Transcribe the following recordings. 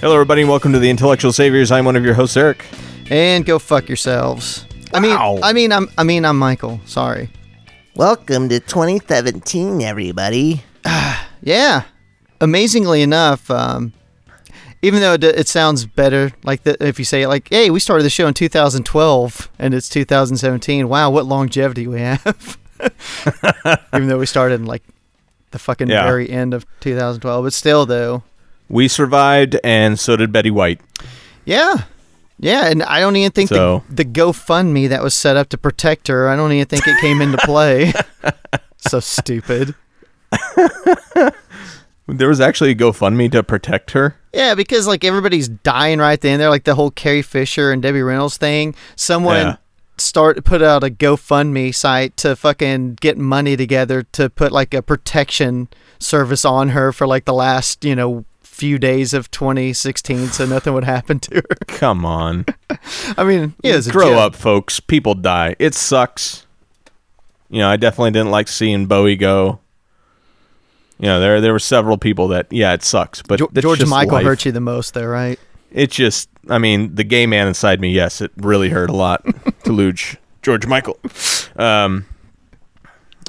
Hello, everybody, and welcome to the Intellectual Saviors. I'm one of your hosts, Eric. And go fuck yourselves. I mean, Wow. I mean, I'm, I mean, I'm Michael. Sorry. Welcome to 2017, everybody. Yeah. Amazingly enough, um, even though it, it sounds better, like the, if you say it like, "Hey, we started the show in 2012 and it's 2017." Wow, what longevity we have. even though we started in like the fucking Yeah. very end of 2012, but still, though, We survived, and so did Betty White. yeah. Yeah, and I don't even think So- the, the GoFundMe that was set up to protect her, I don't even think it came into play. so stupid. There was actually a GoFundMe to protect her. Yeah, because like everybody's dying right then. They're like the whole Carrie Fisher and Debbie Reynolds thing. Someone Yeah. start put out a GoFundMe site to fucking get money together to put like a protection service on her for like the last you know few days of 2016, so nothing would happen to her. Come on. I mean, yeah, it's Grow up, folks. People die. It sucks. You know, I definitely didn't like seeing Bowie go. You know, there there were several people that, yeah, it sucks. But George Michael life. hurt you the most, though, right? It just, I mean, the gay man inside me, yes, it really hurt a lot to lose George Michael. Um,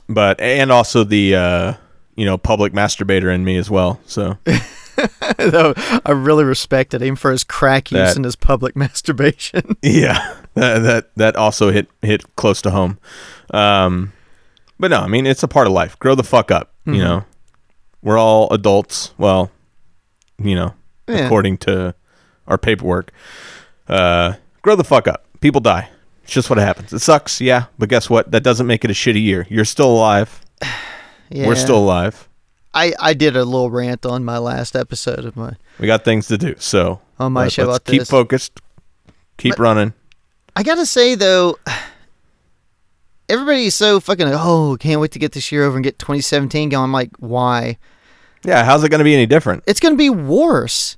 but and also the uh, you know public masturbator in me as well. So I really respected him for his crack use That- and his public masturbation. yeah, that that, that also hit hit close to home. Um, but no, I mean it's a part of life. Grow the fuck up. Mm-hmm. You know, we're all adults. Well, you know, Yeah. according to our paperwork. Uh, grow the fuck up. People die. It's just what happens. It sucks, yeah, but guess what? That doesn't make it a shitty year. You're still alive. Yeah. We're still alive. I I did a little rant on my last episode of my We got things to do. So on my let- show let's keep this. focused. Keep running. I gotta say though, everybody's so fucking oh can't wait to get this year over and get 2017 going. I'm like, why? Yeah, how's it going to be any different? It's gonna be worse.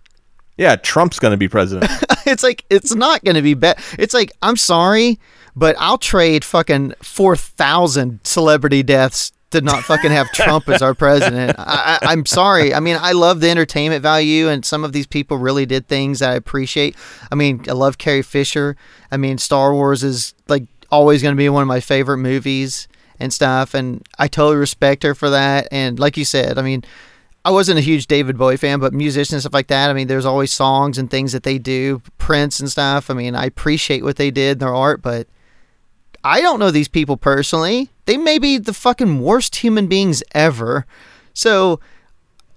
Yeah, Trump's going to be president. it's like it's not gonna be bad. It's like I'm sorry, but I'll trade fucking four thousand celebrity deaths to not fucking have Trump as our president. I, I, I'm sorry. I mean, I love the entertainment value, and some of these people really did things that I appreciate. I mean, I love Carrie Fisher. I mean, Star Wars is like always going to be one of my favorite movies and stuff, and I totally respect her for that. And like you said, I mean. I wasn't a huge David Bowie fan, but musicians and stuff like that. I mean, there's always songs and things that they do, Prince and stuff. I mean, I appreciate what they did, in their art, but I don't know these people personally. They may be the fucking worst human beings ever. So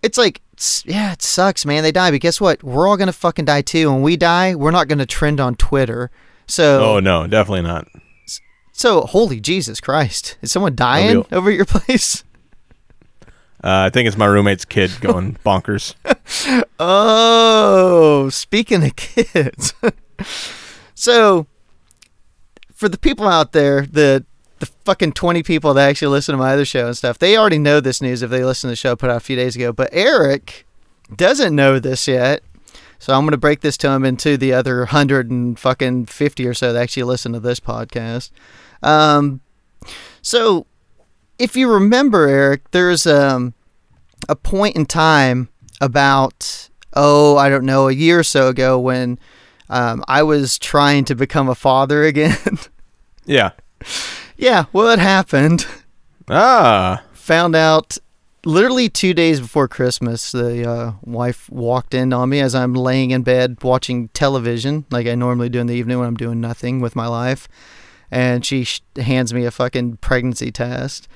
it's like, s- yeah, it sucks, man. They die, but guess what? We're all gonna fucking die too. When we die, we're not gonna trend on Twitter. So, oh no, definitely not. so holy Jesus Christ, is someone dying over at your place? Uh, I think it's my roommate's kid going bonkers. Oh, speaking of kids. so, for the people out there, the the fucking 20 people that actually listen to my other show and stuff, they already know this news if they listen to the show put out a few days ago. But Eric doesn't know this yet. So I'm going to break this to him into the other 100 and fucking 50 or so that actually listen to this podcast. Um, so if you remember, Eric, there's um, a point in time about oh I don't know a year or so ago when um, I was trying to become a father again. Yeah. yeah, what happened? Ah. Found out literally two days before Christmas, the uh, wife walked in on me as I'm laying in bed watching television, like I normally do in the evening when I'm doing nothing with my life. And she sh- hands me a fucking pregnancy test,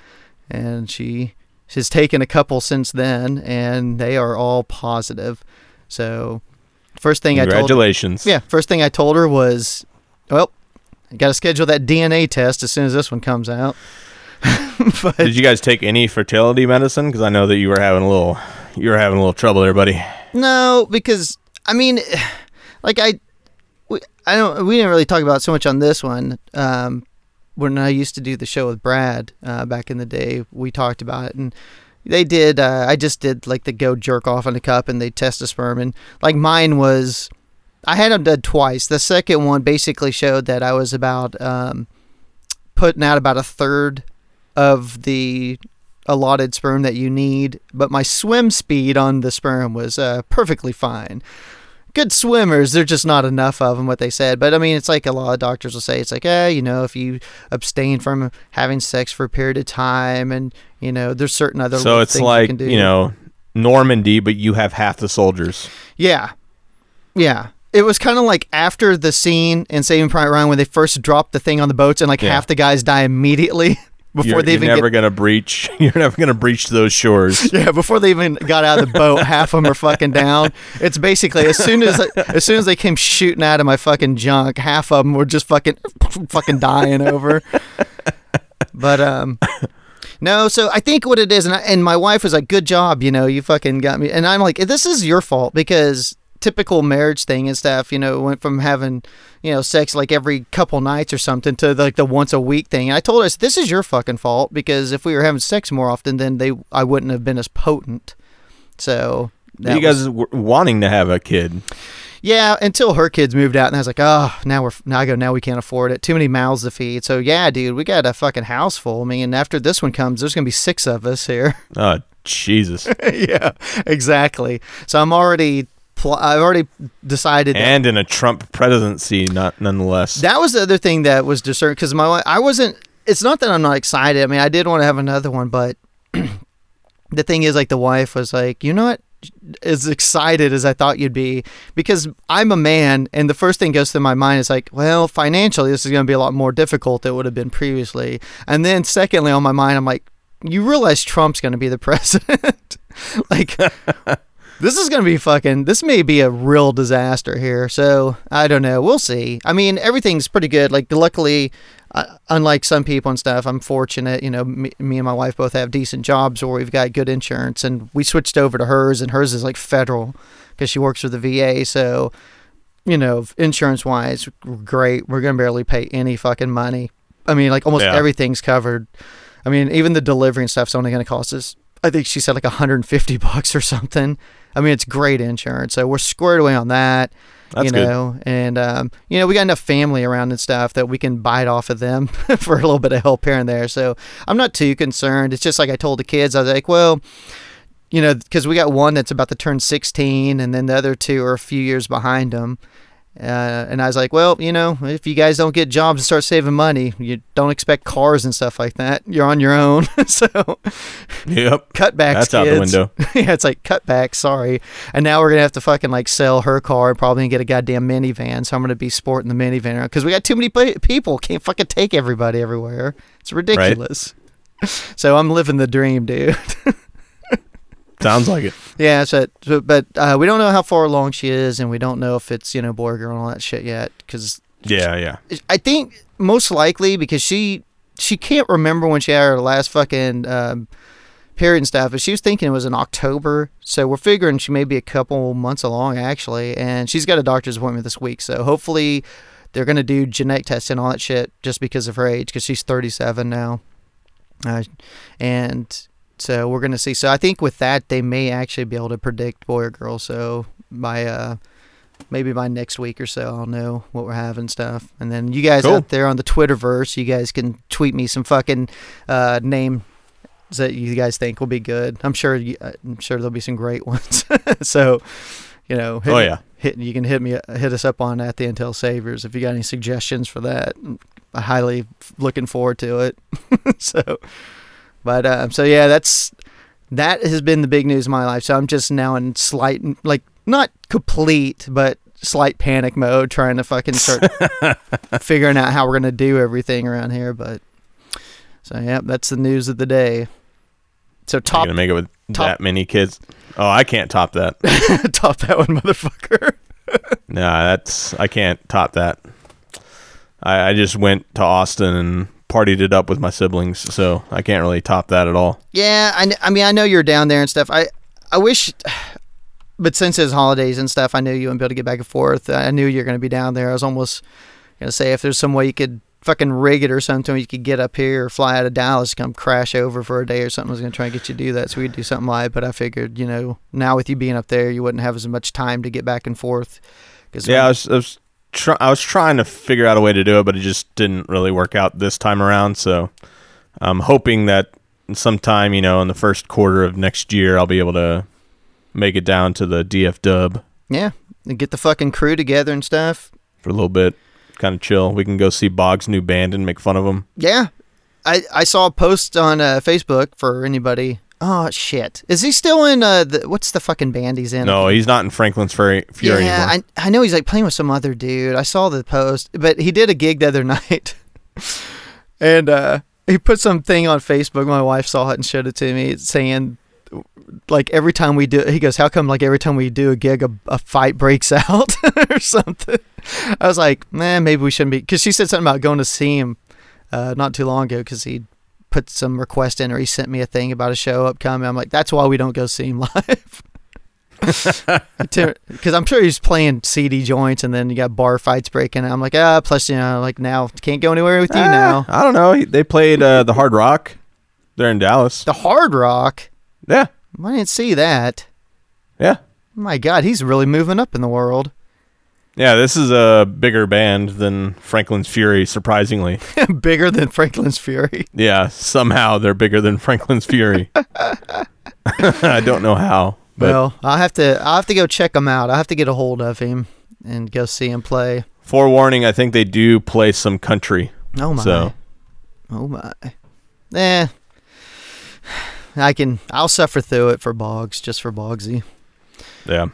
and she has taken a couple since then, and they are all positive. So, first thing I told Congratulations. yeah, first thing I told her was, well, I got to schedule that DNA test as soon as this one comes out. but Did you guys take any fertility medicine? Because I know that you were having a little, you were having a little trouble there, buddy. no, because I mean, like I, we, I don't. We didn't really talk about it so much on this one. Um, when I used to do the show with Brad uh, back in the day, we talked about it, and they did. Uh, I just did like the go jerk off in a cup, and they test a sperm, and like mine was. I had them done twice. The second one basically showed that I was about um, putting out about a third of the allotted sperm that you need, but my swim speed on the sperm was uh, perfectly fine. Good swimmers, there's just not enough of them, what they said. But I mean, it's like a lot of doctors will say, it's like, eh, you know, if you abstain from having sex for a period of time, and you know, there's certain other so it's things like you can do. you know Normandy, but you have half the soldiers. Yeah. Yeah. It was kind of like after the scene in Saving Private Ryan when they first dropped the thing on the boats and like Yeah. half the guys die immediately before you're, they you're even never get gonna breach. You're never gonna breach those shores. yeah before they even got out of the boat half of them are fucking down. It's basically as soon as as soon as they came shooting out of my fucking junk, half of them were just fucking fucking dying over. But um. No, so I think what it is, and, I, and my wife was like, "Good job, you know, you fucking got me." And I'm like, "This is your fault because typical marriage thing and stuff, you know, went from having, you know, sex like every couple nights or something to like the once a week thing." And I told her, "This is your fucking fault because if we were having sex more often, then they I wouldn't have been as potent." So that you guys was- were wanting to have a kid. yeah, until her kids moved out, and I was like, oh, now we're now I go now we can't afford it. Too many mouths to feed. So yeah, dude, we got a fucking house full. I mean, after this one comes, there's gonna be six of us here. Oh Jesus! yeah, exactly. So I'm already pl- I've already decided that. and in a Trump presidency, not nonetheless. that was the other thing that was discerned because my wi- I wasn't. It's not that I'm not excited. I mean, I did want to have another one, but the thing is, like, the wife was like, you know what? As excited as I thought you'd be, because I'm a man, and the first thing goes through my mind is like, well, financially, this is going to be a lot more difficult than it would have been previously. And then, secondly, on my mind, I'm like, you realize Trump's going to be the president? like, this is going to be fucking this may be a real disaster here so i don't know. We'll see. I mean everything's pretty good. Like luckily uh, unlike some people and stuff i'm fortunate you know me, me and my wife both have decent jobs or we've got good insurance and we switched over to hers and hers is like federal because she works for the va so you know insurance wise great. We're going to barely pay any fucking money. I mean like almost Yeah. everything's covered. I mean even the delivery and stuff's only going to cost us i think she said like 150 bucks or something I mean, it's great insurance, so we're squared away on that. That's you good. know, and um, you know, we got enough family around and stuff that we can bite off of them for a little bit of help here and there. So I'm not too concerned. It's just like I told the kids, I was like, well, you know, because we got one that's about to turn 16, and then the other two are a few years behind them. Uh, and I was like, well, you know, if you guys don't get jobs and start saving money, you don't expect cars and stuff like that. You're on your own. so Yep. cutbacks. That's out the window. yeah, it's like cutbacks. Sorry. And now we're gonna have to fucking like sell her car and probably get a goddamn minivan. So I'm gonna be sporting the minivan because we got too many people. Can't fucking take everybody everywhere. It's ridiculous. So I'm living the dream, dude. Sounds like it. yeah. So, so but uh, we don't know how far along she is, and we don't know if it's you know boy or girl and all that shit yet. Because Yeah, yeah. I think most likely because she she can't remember when she had her last fucking um, period and stuff, but she was thinking it was in October. So we're figuring she may be a couple months along actually, and she's got a doctor's appointment this week. So hopefully they're gonna do genetic testing and all that shit just because of her age because she's 37 now, uh, and so we're gonna see. So I think with that they may actually be able to predict boy or girl. So by uh maybe by next week or so I'll know what we're having stuff. And then you guys Cool. out there on the Twitterverse, you guys can tweet me some fucking uh, name that you guys think will be good. I'm sure you, uh, I'm sure there'll be some great ones. so, you know, hit, Oh, yeah. hit you can hit me hit us up on at the Intel Saviors if you got any suggestions for that. I'm highly looking forward to it. so, but um, so yeah, that's that has been the big news in my life. So I'm just now in slight, like not complete, but slight panic mode, trying to fucking start figuring out how we're gonna do everything around here. But so yeah, that's the news of the day. So You're top gonna make it with top- that many kids. Oh, I can't top that. top that one, motherfucker. nah, that's I can't top that. I, I just went to Austin and partied it up with my siblings, so I can't really top that at all. Yeah, I, I mean, I know you're down there and stuff. I, I wish, but since it's holidays and stuff, I knew you wouldn't be able to get back and forth. I knew you're going to be down there. I was almost going to say if there's some way you could fucking rig it or something, you could get up here or fly out of Dallas, come crash over for a day or something. I was going to try and get you to do that so we could do something live. But I figured, you know, now with you being up there, you wouldn't have as much time to get back and forth. Cause Yeah, I was, I was, I was trying to figure out a way to do it, but it just didn't really work out this time around. So I'm hoping that sometime, you know, in the first quarter of next year, I'll be able to make it down to the DF Dub yeah, and get the fucking crew together and stuff. for a little bit, kind of chill. We can go see Boggs' new band and make fun of him. Yeah, I I saw a post on uh, Facebook for anybody. Oh shit, is he still in? Uh, the, what's the fucking band he's in? No, he's not in Franklin's Fury, Fury yeah, anymore. I I know he's like playing with some other dude. I saw the post, but he did a gig the other night, and uh, he put something on Facebook. My wife saw it and showed it to me, saying. Like every time we do, he goes, "How come? Like every time we do a gig, a, a fight breaks out or something?" I was like, "Man, maybe we shouldn't be." Because she said something about going to see him uh, not too long ago because he put some request in or he sent me a thing about a show upcoming. I'm like, that's why we don't go see him live. Because I'm sure he's playing seedy joints and then you got bar fights breaking out. I'm like, ah, plus, you know, like now can't go anywhere with you Ah, now. I don't know. They played uh, the Hard Rock. They're in Dallas. The Hard Rock, Yeah, I didn't see that. yeah, My God, he's really moving up in the world. Yeah. This is a bigger band than Franklin's Fury. Surprisingly, Bigger than Franklin's Fury. yeah. Somehow they're bigger than Franklin's Fury. I don't know how, but well, I'll have to, I'll have to go check him out. I have to get a hold of him and go see him play. forewarning. I think they do play some country. Oh my. So Oh my. Eh. I can I'll suffer through it for Boggs, just for Boggsy. yeah,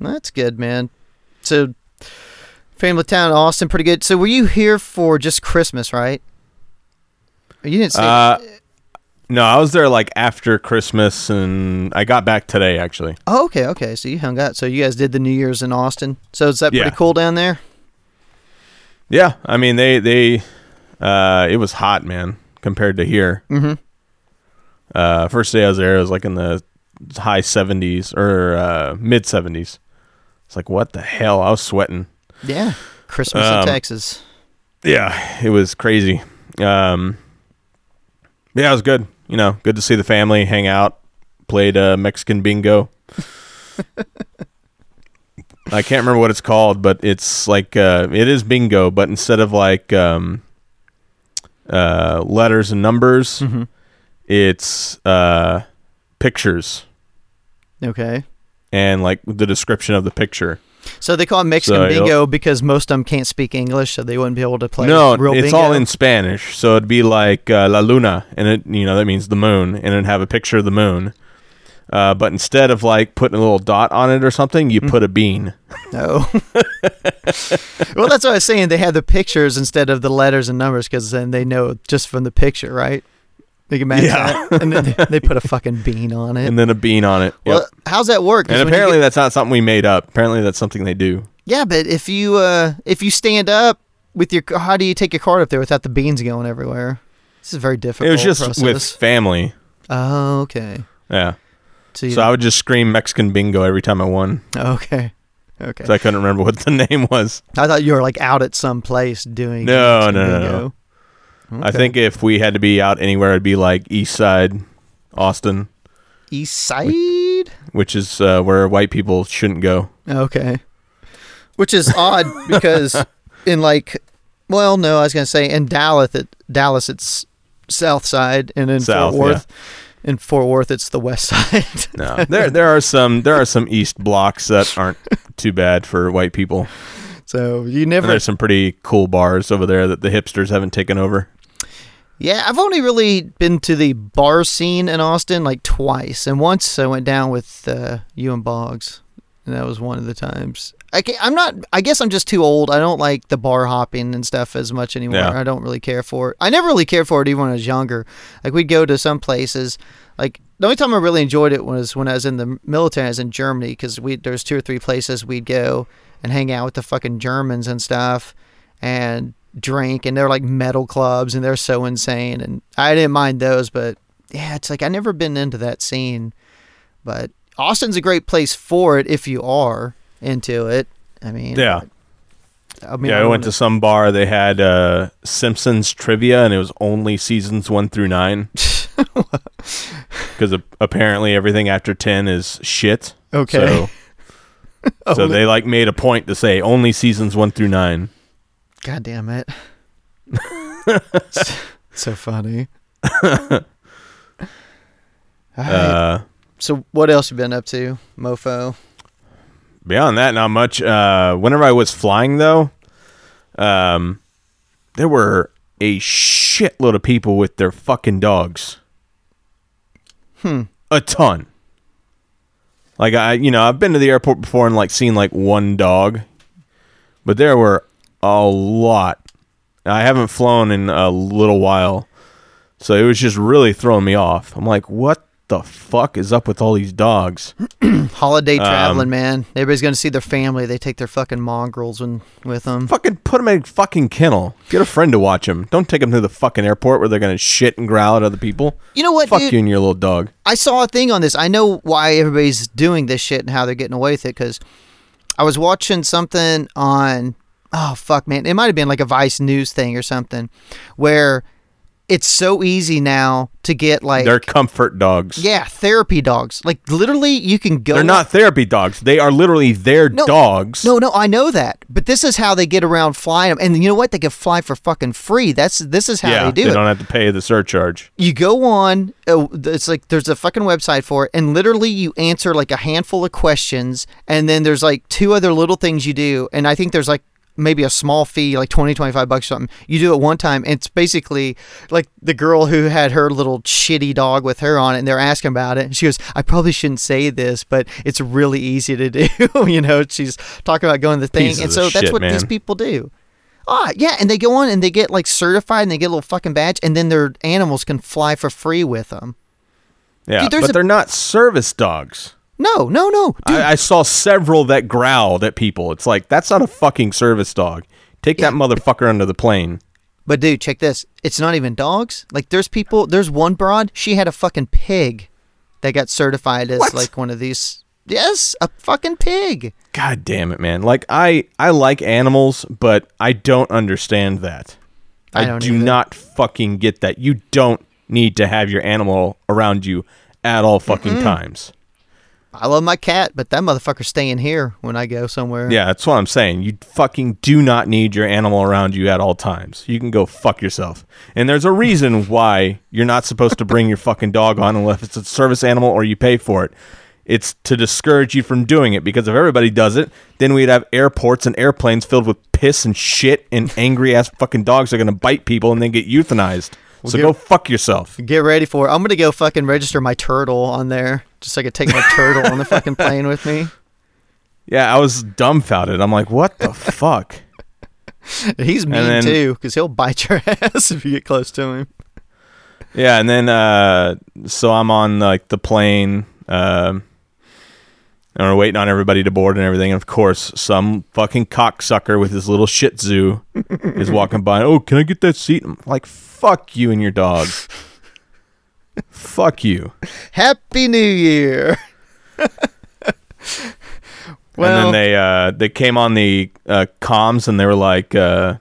That's good, man. So Family Town, Austin, pretty good. So were you here for just Christmas, right? You didn't say Uh, no, I was there like after Christmas, and I got back today actually. Oh, okay, okay. So you hung out. So you guys did the New Year's in Austin. So is that Yeah. pretty cool down there? Yeah, I mean they they uh, it was hot, man, compared to here. Mhm. Uh, first day I was there, it was like in the high seventies or uh, mid seventies. It's like what the hell? I was sweating. Yeah. Christmas Um, in Texas. Yeah, it was crazy. Um, yeah, it was good. You know, good to see the family, hang out, played uh, Mexican bingo. I can't remember what it's called, but it's like uh, it is bingo, but instead of like um, uh, letters and numbers, Mhm. it's uh, pictures Okay. And like the description of the picture. So they call it Mexican So, bingo because most of them can't speak English, so they wouldn't be able to play no, real it's bingo. all in Spanish. So it'd be like uh, La Luna, and it you know that means the moon, and it'd have a picture of the moon. Uh, but instead of like putting a little dot on it or something, Mm. you put a bean. No. well, that's what I was saying. They have the pictures instead of the letters and numbers because then they know just from the picture, right? They can match Yeah. that. And then they, they put a fucking bean on it. and then a bean on it. Yep. well, how's that work? and apparently get- that's not something we made up. Apparently that's something they do. yeah, but if you uh, if you stand up with your, how do you take your card up there without the beans going everywhere? This is very difficult. It was just process. with family. Oh, okay. Yeah. So, you, So I would just scream Mexican bingo every time I won. okay, okay. So I couldn't remember what the name was. I thought you were like out at some place doing. No, Mexican no, no, bingo. I Okay. think if we had to be out anywhere, it'd be like East Side, Austin, East Side. which is uh, where white people shouldn't go. Okay. Which is odd because in like, well, no, I was gonna say in Dallas, it, Dallas it's South Side, and in South, Fort Worth, in Fort Worth it's the West Side. No, there there are some there are some East blocks that aren't too bad for white people. so you And never. there's some pretty cool bars over there that the hipsters haven't taken over. Yeah, I've only really been to the bar scene in Austin like twice, and once I went down with uh, you and Boggs, and that was one of the times. I ca I'm not. I guess I'm just too old. I don't like the bar hopping and stuff as much anymore. Yeah. I don't really care for it. I never really cared for it even when I was younger. Like we'd go to some places. Like the only time I really enjoyed it was when I was in the military. I was in Germany because we there was two or three places we'd go and hang out with the fucking Germans and stuff, and drink. And they're like metal clubs, and they're so insane. And I didn't mind those, but yeah, it's like I never been into that scene. But Austin's a great place for it if you are into it. I mean, Yeah. I mean, yeah, I don't went to some bar. They had uh, Simpsons trivia, and it was only seasons one through nine. Because apparently everything after ten is shit. Okay. So, so they like made a point to say only seasons one through nine. God damn it. so funny. Uh, so what else you been up to, mofo? beyond that, not much. Uh, whenever I was flying, though, um, there were a shitload of people with their fucking dogs. Hmm. A ton. Like I, you know, I've been to the airport before and like seen like one dog, but there were a lot. I haven't flown in a little while, so it was just really throwing me off. I'm like, what the fuck is up with all these dogs? Holiday Um, traveling, man. Everybody's gonna see their family. They take their fucking mongrels and with them. Fucking put them in a fucking kennel. Get a friend to watch them. Don't take them to the fucking airport where they're gonna shit and growl at other people. You know what, Fuck dude? you and your little dog. I saw a thing on this. I know why everybody's doing this shit and how they're getting away with it because I was watching something on oh fuck man, it might have been like a Vice News thing or something where it's so easy now to get like They're comfort dogs. yeah therapy dogs. Like literally, you can go. They're not therapy dogs. They are literally their No, dogs. No, no, I know that, but this is how they get around flying them. And you know what? They can fly for fucking free. That's this is how yeah, they do it. They don't have to pay the surcharge. you go on uh, it's like there's a fucking website for it and literally you answer like a handful of questions and then there's like two other little things you do and i think there's like maybe a small fee like 20 25 bucks or something you do it one time and it's basically like the girl who had her little shitty dog with her on it and they're asking about it and she goes i probably shouldn't say this but it's really easy to do you know she's talking about going to the thing Pieces and so that's shit, what these people do Ah, yeah, and they go on and they get like certified and they get a little fucking badge, and then their animals can fly for free with them. Yeah, Dude, but a- they're not service dogs. No, no, no, dude. I, I saw several that growled at people. It's like that's not a fucking service dog. Take that motherfucker under the plane. but dude, check this. It's not even dogs. Like, there's people. There's one broad. She had a fucking pig that got certified as What? like one of these. Yes, a fucking pig. God damn it, man! Like I, I like animals, but I don't understand that. I I, do either. not fucking get that. You don't need to have your animal around you at all fucking times. I love my cat, but that motherfucker's staying here when I go somewhere. Yeah, that's what I'm saying. You fucking do not need your animal around you at all times. You can go fuck yourself. And there's a reason why you're not supposed to bring your fucking dog on unless it's a service animal or you pay for it. It's to discourage you from doing it because if everybody does it, then we'd have airports and airplanes filled with piss and shit and angry ass fucking dogs that are going to bite people and then get euthanized. so get- go fuck yourself. Get ready for it. I'm gonna go fucking register my turtle on there, just so I could take my turtle on the fucking plane with me. Yeah, I was dumbfounded. I'm like, what the fuck? He's mean then- too, because he'll bite your ass if you get close to him. Yeah, and then uh, so I'm on like the plane, um, and we're waiting on everybody to board and everything. And of course, some fucking cocksucker with his little Shih Tzu is walking by. Oh, can I get that seat? I'm like, fuck you and your dog. Fuck you. Happy New Year. well, and then they uh, they came on the uh, comms and they were like, uh,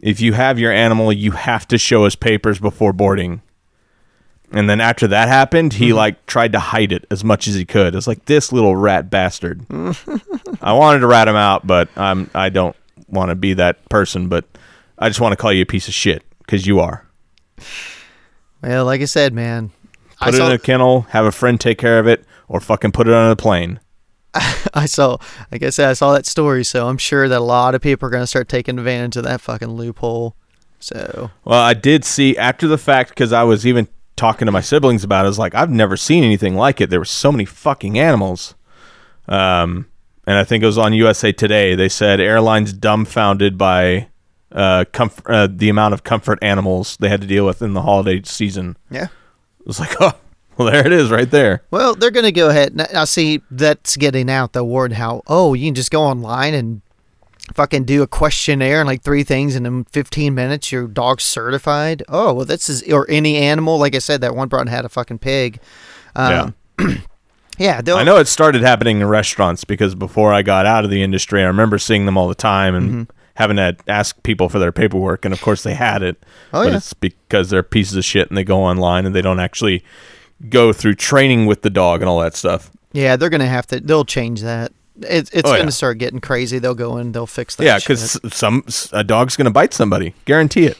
if you have your animal, you have to show us papers before boarding. And then after that happened, he like tried to hide it as much as he could. It's like this little rat bastard. I wanted to rat him out, but I'm I don't want to be that person. But I just want to call you a piece of shit because you are. Well, like I said, man, I Put it saw, in a kennel, have a friend take care of it, or fucking put it on a plane. I saw, like I said, I saw that story, so I'm sure that a lot of people are gonna start taking advantage of that fucking loophole. So Well, I did see after the fact because I was even talking to my siblings about it. I was like, I've never seen anything like it. There were so many fucking animals. Um, and I think it was on USA Today. They said airlines dumbfounded by uh, comf- uh, the amount of comfort animals they had to deal with in the holiday season. yeah. It was like, oh, well, there it is, right there. Well, they're going to go ahead. Now, see, that's getting out the word how, oh, you can just go online and fucking do a questionnaire and like three things, and in 15 minutes, your dog's certified. Oh, well, this is, or any animal. Like I said, that one brought had a fucking pig. Um, yeah. they'll- I know it started happening in restaurants because before I got out of the industry, I remember seeing them all the time and Mm-hmm. Having to ask people for their paperwork. And of course, they had it. Oh, but yeah. it's because they're pieces of shit and they go online and they don't actually go through training with the dog and all that stuff. Yeah, they're going to have to, they'll change that. It's, it's Oh, going yeah. to start getting crazy. They'll go in, they'll fix that. yeah, because some a dog's gonna bite somebody, guarantee it.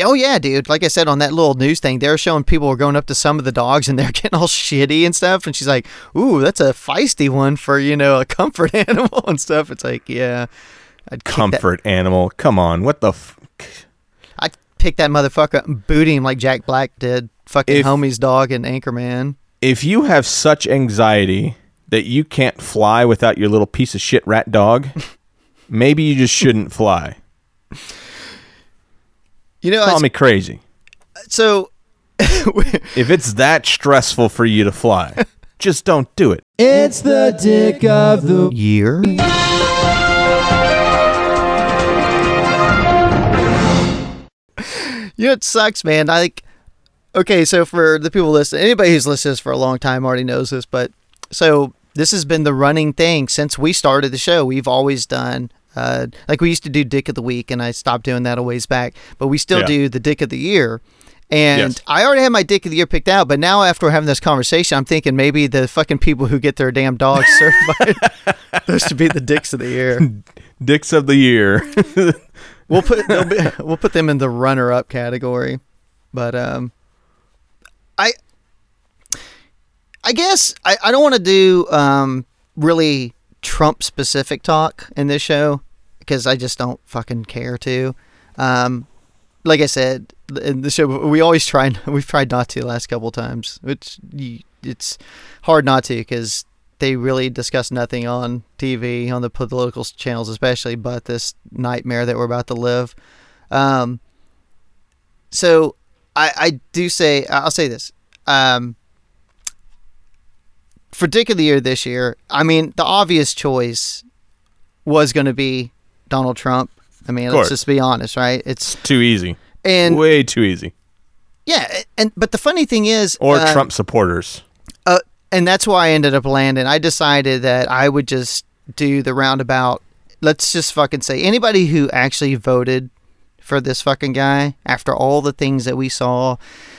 Oh yeah, dude. Like I said on that little news thing, they were showing people were going up to some of the dogs and they're getting all shitty and stuff. And she's like, "Ooh, that's a feisty one for you know a comfort animal and stuff." It's like, yeah, I'd kick that- Comfort animal. Come on, what the? F- I'd pick that motherfucker up and boot him like Jack Black did, fucking If- homie's dog and Anchorman. if you have such anxiety that you can't fly without your little piece of shit rat dog, maybe you just shouldn't fly. You know, Call it's- me crazy. so If it's that stressful for you to fly, just don't do it. It's the dick of the year. You know, it sucks, man. I like. Okay, so for the people listening, anybody who's listened to this for a long time already knows this, but so this has been the running thing since we started the show. We've always done. Uh, like we used to do Dick of the Week, and I stopped doing that a ways back. But we still Yeah. do the Dick of the Year, and Yes. I already had my Dick of the Year picked out. But now after having this conversation, I'm thinking maybe the fucking people who get their damn dogs certified, those should be the Dicks of the Year. Dicks of the year. We'll put be, we'll put them in the runner up category. But um I I guess I, I don't want to do um really Trump specific talk in this show because I just don't fucking care to. Um like I said in the show we always try we've tried not to the last couple times which it's hard not to because they really discuss nothing on TV on the political channels especially but this nightmare that we're about to live um so I I do say I'll say this um for Dick of the Year this year I mean the obvious choice was going to be Donald Trump I mean let's just be honest right it's too easy. and Way too easy. yeah, and but the funny thing is, Or uh, Trump supporters. And that's why I ended up landing. I decided that I would just do the roundabout. Let's just fucking say anybody who actually voted for this fucking guy after all the things that we saw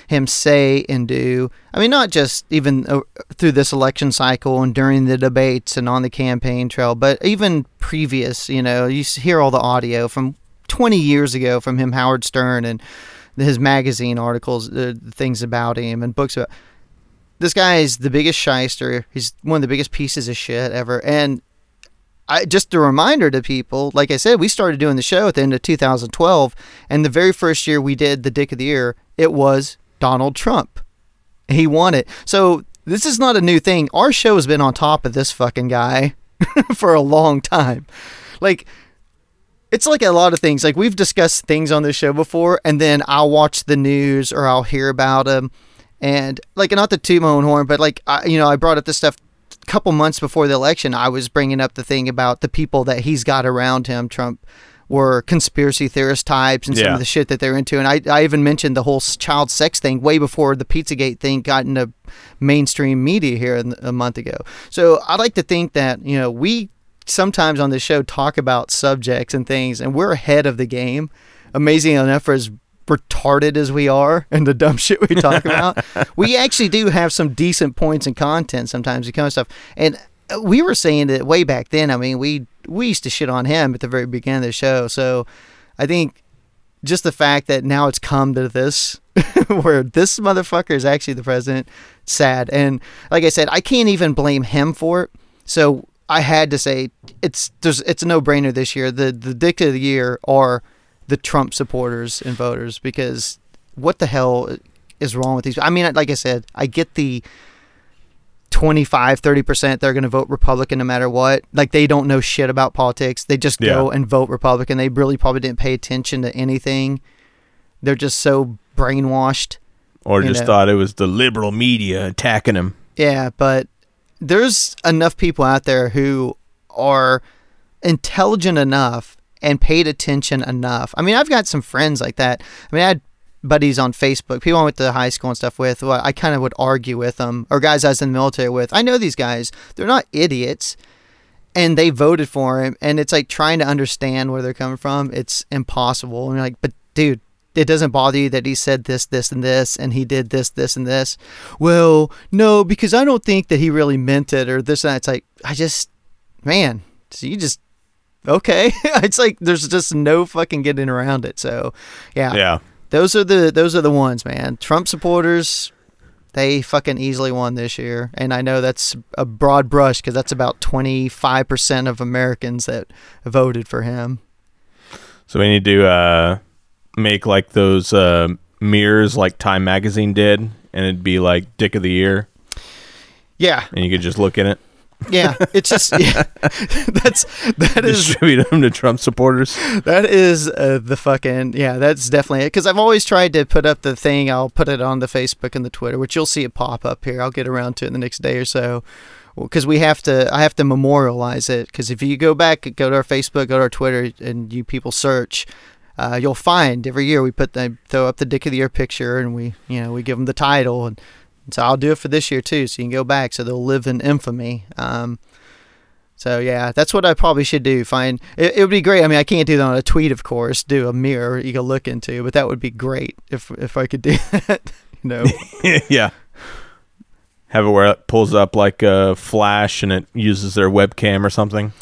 him say and do. I mean, not just even uh, through this election cycle and during the debates and on the campaign trail, but even previous. You know, you hear all the audio from 20 years ago from him, Howard Stern, and his magazine articles, uh, things about him, and books about this guy is the biggest shyster. He's one of the biggest pieces of shit ever. And I just a reminder to people, like I said, we started doing the show at the end of 2012, and the very first year we did the Dick of the Year, it was Donald Trump. He won it. So this is not a new thing. Our show has been on top of this fucking guy for a long time. Like it's like a lot of things. Like we've discussed things on this show before, and then I'll watch the news or I'll hear about them, and like not to toot my own horn, but like I, you know, I brought up this stuff a couple months before the election. I was bringing up the thing about the people that he's got around him, Trump. Were conspiracy theorist types and some Yeah. of the shit that they're into, and I, I even mentioned the whole child sex thing way before the Pizzagate thing got into mainstream media here a month ago. So I like to think that you know we sometimes on this show talk about subjects and things, and we're ahead of the game. Amazing enough for as retarded as we are and the dumb shit we talk about, we actually do have some decent points and content sometimes. It comes stuff, and uh, we were saying that way back then. I mean, we we used to shit on him at the very beginning of the show. So I think just the fact that now it's come to this where this motherfucker is actually the president sad and like i said i can't even blame him for it so i had to say it's there's it's a no-brainer this year the the dick of the year are the Trump supporters and voters because what the hell is wrong with these? I mean, like I said, I get the 25 30% they're going to vote republican no matter what like they don't know shit about politics they just go and vote republican they really probably didn't pay attention to anything they're just so brainwashed Or just know. thought it was the liberal media attacking him. yeah but there's enough people out there who are intelligent enough and paid attention enough. I mean i've got some friends like that. I mean i had buddies on facebook people i went to high school and stuff with well, i kind of would argue with them or guys i was in the military with. I know these guys. They're not idiots and they voted for him and it's like trying to understand where they're coming from it's impossible. And you're like but dude it doesn't bother you that he said this this and this and he did this this and this? Well no because i don't think that he really meant it or this and that. It's like i just man so you just okay. It's like there's just no fucking getting around it. So yeah. Yeah. those are the those are the ones man. Trump supporters they fucking easily won this year. And i know that's a broad brush because that's about 25% of americans that voted for him. So we need to uh, make like those uh, mirrors like Time Magazine did, and it'd be like Dick of the Year, yeah. And you could just look in it, yeah it's just yeah that's that is distribute them to Trump supporters. that is uh, the fucking yeah that's definitely it because i've always tried to put up the thing i'll put it on the facebook and the twitter which you'll see it pop up here i'll get around to it in the next day or so because we have to i have to memorialize it because if you go back go to our facebook go to our twitter and you people search uh, you'll find every year we put the throw up the dick of the year picture and we you know we give them the title and, so i'll do it for this year too so you can go back so they'll live in infamy um, so yeah, that's what I probably should do. Find it, it would be great. I mean, I can't do that on a tweet, of course. Do a mirror you can look into, but that would be great if if I could do that. You know, yeah. Have it where it pulls up like a flash and it uses their webcam or something.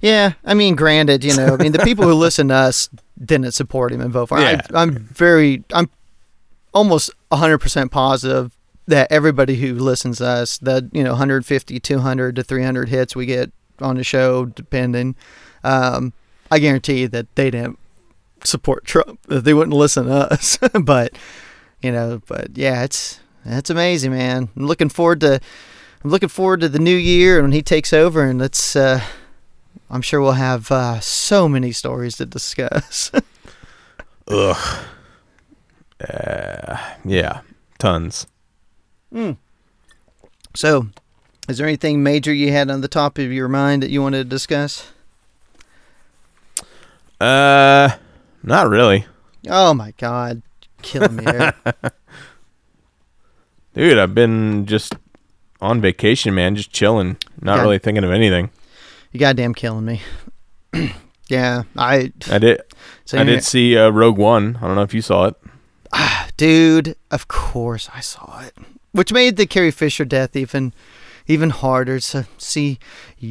yeah. I mean, granted, you know, I mean, the people who listen to us didn't support him and vote for. Yeah. I, I'm very, I'm almost 100 percent positive that everybody who listens to us, the you know 150, 200 to 300 hits we get on the show, depending, um, I guarantee that they didn't support Trump. That they wouldn't listen to us. but you know, but yeah, it's it's amazing, man. I'm looking forward to I'm looking forward to the new year and when he takes over, and let's. Uh, I'm sure we'll have uh, so many stories to discuss. Ugh. Uh, yeah. Tons. So, is there anything major you had on the top of your mind that you wanted to discuss? Uh, not really. Oh my God, killing me there. Dude, I've been just on vacation, man, just chilling, not Yeah. really thinking of anything. you goddamn killing me. yeah, I. I did So I did see uh, Rogue One. I don't know if you saw it. dude. Of course, I saw it, which made the Carrie Fisher death even, even harder to see.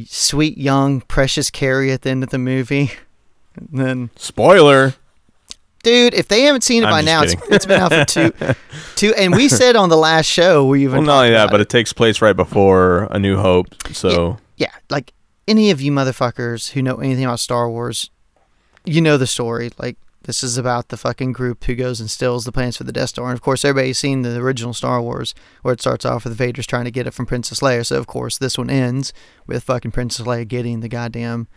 Sweet young precious Carrie at the end of the movie. And then, Spoiler. dude, if they haven't seen it I'm by now, it's, it's been out for two, two. And we said on the last show we even Well, not only that, but it takes place right before A New Hope. So yeah, like any of you motherfuckers who know anything about Star Wars, you know the story. Like this is about the fucking group who goes and steals the plans for the Death Star. And of course, everybody's seen the original Star Wars where it starts off with Vader's trying to get it from Princess Leia. So of course, this one ends with fucking Princess Leia getting the goddamn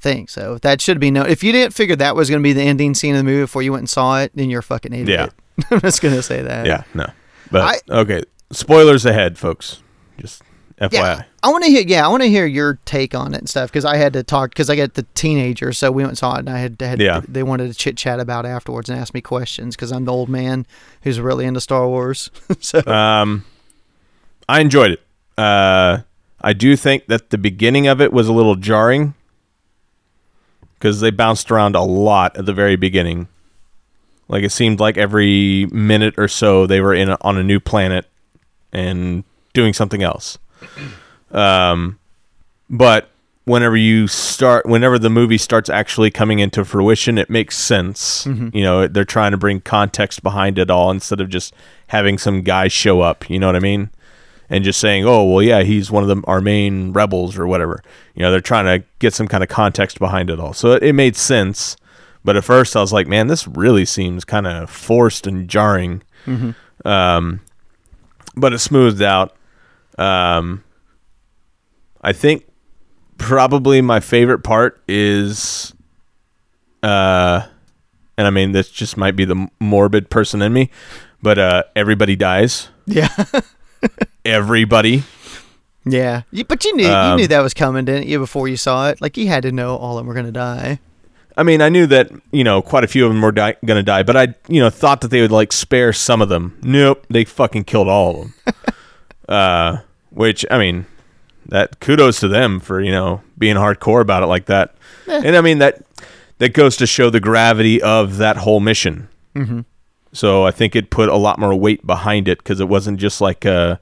thing. So that should be known. If you didn't figure that was going to be the ending scene of the movie before you went and saw it, then you're a fucking idiot. Yeah. I'm just gonna say that. yeah, no. But I- okay, spoilers ahead, folks. Just FYI. Yeah, I want to hear. Yeah, I want to hear your take on it and stuff because I had to talk because I got the teenager, so we went and saw it, and I had, had Yeah. they wanted to chit chat about it afterwards and ask me questions because I'm the old man who's really into Star Wars. so Um, I enjoyed it. Uh, I do think that the beginning of it was a little jarring because they bounced around a lot at the very beginning. Like it seemed like every minute or so they were in a, on a new planet and doing something else. Um, but whenever you start, whenever the movie starts actually coming into fruition, it makes sense. You know, they're trying to bring context behind it all instead of just having some guy show up. You know what I mean? And just saying, "Oh, well, yeah, he's one of the, our main rebels or whatever." You know, they're trying to get some kind of context behind it all. So it, it made sense. But at first, I was like, man, this really seems kind of forced and jarring. Um, but it smoothed out. Um, I think probably my favorite part is, uh, and I mean, this just might be the morbid person in me, but uh, everybody dies. Yeah. Everybody. Yeah. But you knew you Um, knew that was coming, didn't you, before you saw it? Like you had to know all of them were gonna die. I mean, I knew that you know quite a few of them were di- gonna die, but I you know thought that they would like spare some of them. Nope, they fucking killed all of them. uh, which I mean, that kudos to them for you know being hardcore about it like that. And I mean that that goes to show the gravity of that whole mission. Mm-hmm. So I think it put a lot more weight behind it because it wasn't just like a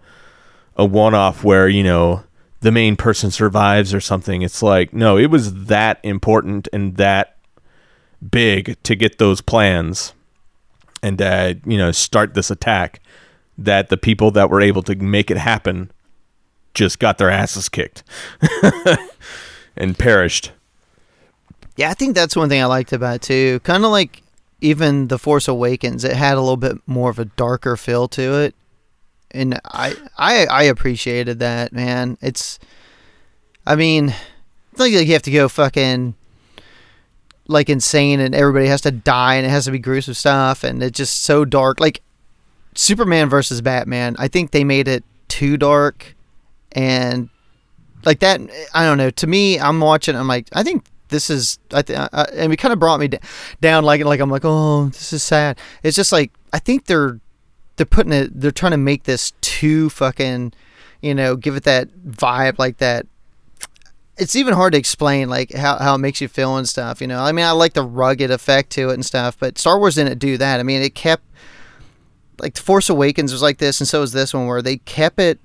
a one off where you know the main person survives or something. It's like no, it was that important and that big to get those plans and uh, you know start this attack that the people that were able to make it happen just got their asses kicked and perished. Yeah, I think that's one thing I liked about it too. Kind of like even The Force Awakens, it had a little bit more of a darker feel to it, and I I I appreciated that man. It's, I mean, it's like you have to go fucking like insane and everybody has to die and it has to be gruesome stuff and it's just so dark. Like Superman versus Batman, I think they made it too dark and like that i don't know. To me i'm watching i'm like i think this is i think and it kind of brought me down like like i'm like oh this is sad. It's just like i think they're they're putting it they're trying to make this too fucking you know give it that vibe like that it's even hard to explain like how, how it makes you feel and stuff you know? I mean i like the rugged effect to it and stuff but star wars didn't do that. I mean it kept like the force awakens was like this and so was this one where they kept it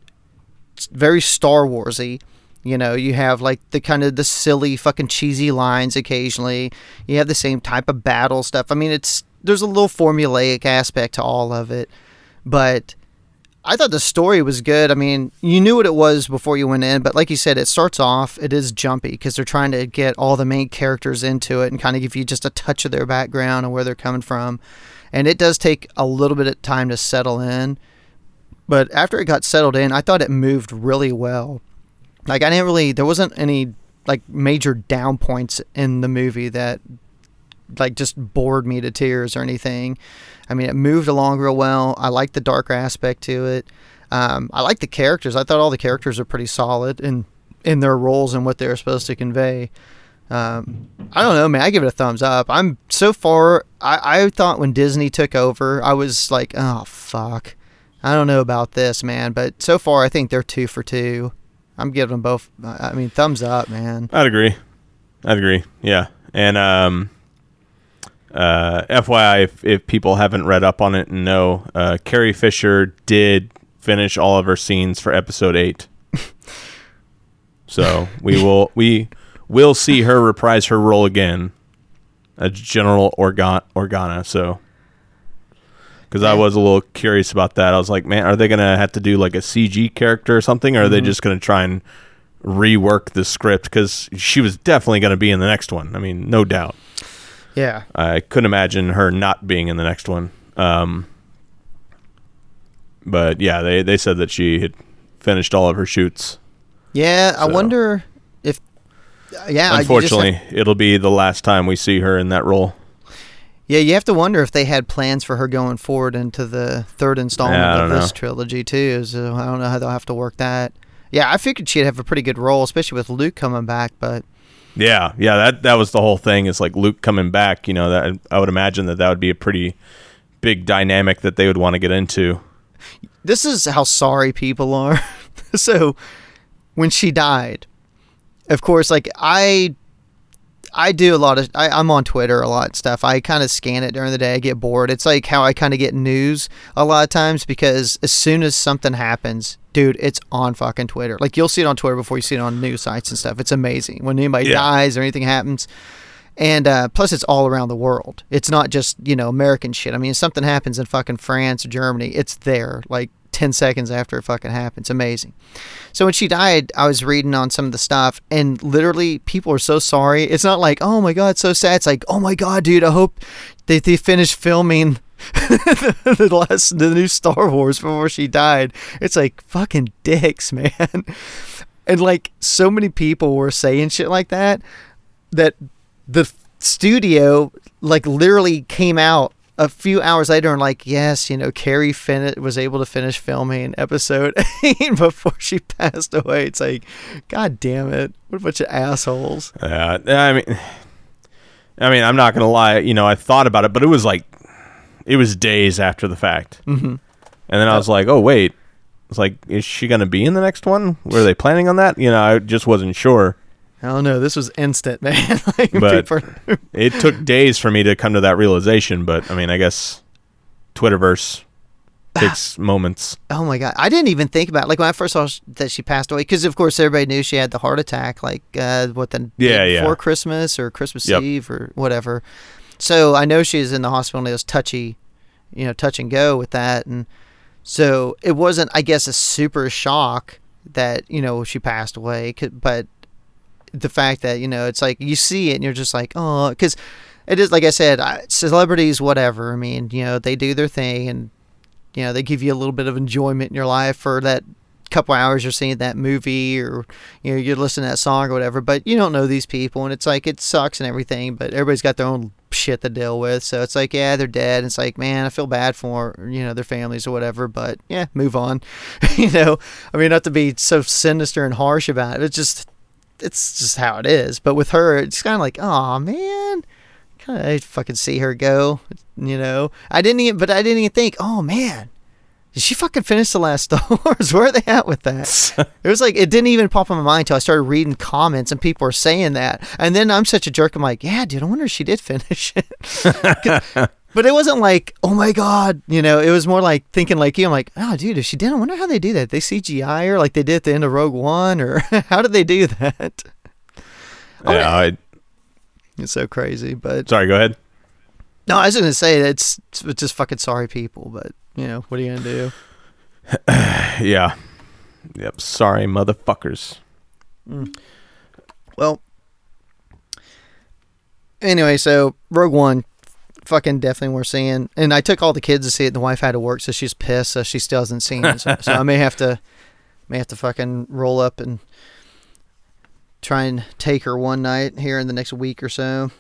very Star Warsy. You know, you have like the kind of the silly fucking cheesy lines occasionally. You have the same type of battle stuff. I mean, it's there's a little formulaic aspect to all of it, but I thought the story was good. I mean, you knew what it was before you went in, but like you said, it starts off it is jumpy because they're trying to get all the main characters into it and kind of give you just a touch of their background and where they're coming from. And it does take a little bit of time to settle in but after it got settled in, I thought it moved really well. Like I didn't really, there wasn't any like major down points in the movie that like just bored me to tears or anything. I mean, it moved along real well. I like the darker aspect to it. Um, I like the characters. I thought all the characters are pretty solid in in their roles and what they're supposed to convey. Um, I don't know, man. I give it a thumbs up. I'm so far. I, I thought when Disney took over, I was like, oh fuck. I don't know about this, man, but so far I think they're two for two. I'm giving them both. I mean, thumbs up, man. I'd agree. I'd agree. Yeah. And um, uh, FYI, if, if people haven't read up on it and know, uh, Carrie Fisher did finish all of her scenes for episode eight. so we will we will see her reprise her role again as General Organ- Organa. So because I was a little curious about that. I was like, man, are they gonna have to do like a CG character or something, or are they just gonna try and rework the script? Because she was definitely gonna be in the next one. I mean, no doubt. Yeah. I couldn't imagine her not being in the next one. Um, but yeah, they they said that she had finished all of her shoots. Yeah. I wonder if. Yeah. just have- Unfortunately, it'll be the last time we see her in that role. Yeah, you have to wonder if they had plans for her going forward into the third installment Yeah, of this know. trilogy too. So uh, I don't know how they'll have to work that. Yeah, I figured she'd have a pretty good role, especially with Luke coming back. But Yeah, yeah, that that was the whole thing. Is like Luke coming back. You know, that I would imagine that that would be a pretty big dynamic that they would want to get into. this is how sorry people are. so when she died, of course, like I I do a lot of I, I'm on Twitter a lot and stuff. I kind of scan it during the day. I get bored. It's like how I kind of get news a lot of times because as soon as something happens, dude, it's on fucking Twitter. Like you'll see it on Twitter before you see it on news sites and stuff. It's amazing when anybody Yeah. dies or anything happens. And uh, plus, it's all around the world. It's not just you know American shit. I mean, if something happens in fucking France or Germany, it's there. Like 10 seconds after it fucking happened. It's amazing. So when she died, I was reading on some of the stuff, and literally people are so sorry. It's not like, oh my God, so sad. It's like, oh my God, dude, I hope they, they finish filming the last the new Star Wars before she died. It's like fucking dicks, man. And like so many people were saying shit like that that the studio like literally came out a few hours later and like yes you know carrie Finnett was able to finish filming episode 8 before she passed away it's like god damn it what a bunch of assholes Uh, I mean, I mean, I'm not gonna lie. You know, I thought about it, but it was like, it was days after the fact, mm-hmm. and then I was like, oh wait, it's like, is she gonna be in the next one? Were they planning on that? You know, I just wasn't sure. I don't know this was instant man like But- people- It took days for me to come to that realization, but I mean, I guess Twitterverse takes moments. Oh my god, I didn't even think about it. like when I first saw sh- that she passed away because of course everybody knew she had the heart attack like uh, what the Yeah, yeah. before Christmas or Christmas Yep. Eve or whatever. So I know she was in the hospital and it was touchy, you know, touch and go with that, and so it wasn't I guess a super shock that you know she passed away, but the fact that you know it's like you see it and you're just like oh because it is like I said celebrities whatever I mean you know they do their thing and you know they give you a little bit of enjoyment in your life for that couple hours you're seeing that movie or you know you're listening to that song or whatever but you don't know these people and it's like it sucks and everything but everybody's got their own shit to deal with so it's like yeah they're dead it's like man i feel bad for you know their families or whatever but yeah move on. You know i mean not to be so sinister and harsh about it it's just it's just how it is but with her it's kind of like oh man kind of fucking see her go you know i didn't even but i didn't even think oh man did she fucking finish the last Star Wars? Where are they at with that? it was like it didn't even pop in my mind until I started reading comments and people were saying that, and then I'm such a jerk. I'm like, yeah, dude, I wonder if she did finish it. but it wasn't like, oh my god, you know. It was more like thinking like you. I'm like, oh, dude, if she did, I wonder how they do that. They CGI her like they did at the end of Rogue One, or how did they do that? Oh, yeah, I, It's so crazy. But sorry, go ahead. no, I was gonna say that it's, it's just fucking sorry people. But you know, what are you gonna do? Yeah. Yep. Sorry, motherfuckers. Mm. Well, anyway, so Rogue One, fucking definitely worth seeing. And I took all the kids to see it. And the wife had to work, so she's pissed. So she still hasn't seen it. So, so I may have to, may have to fucking roll up and try and take her one night here in the next week or so.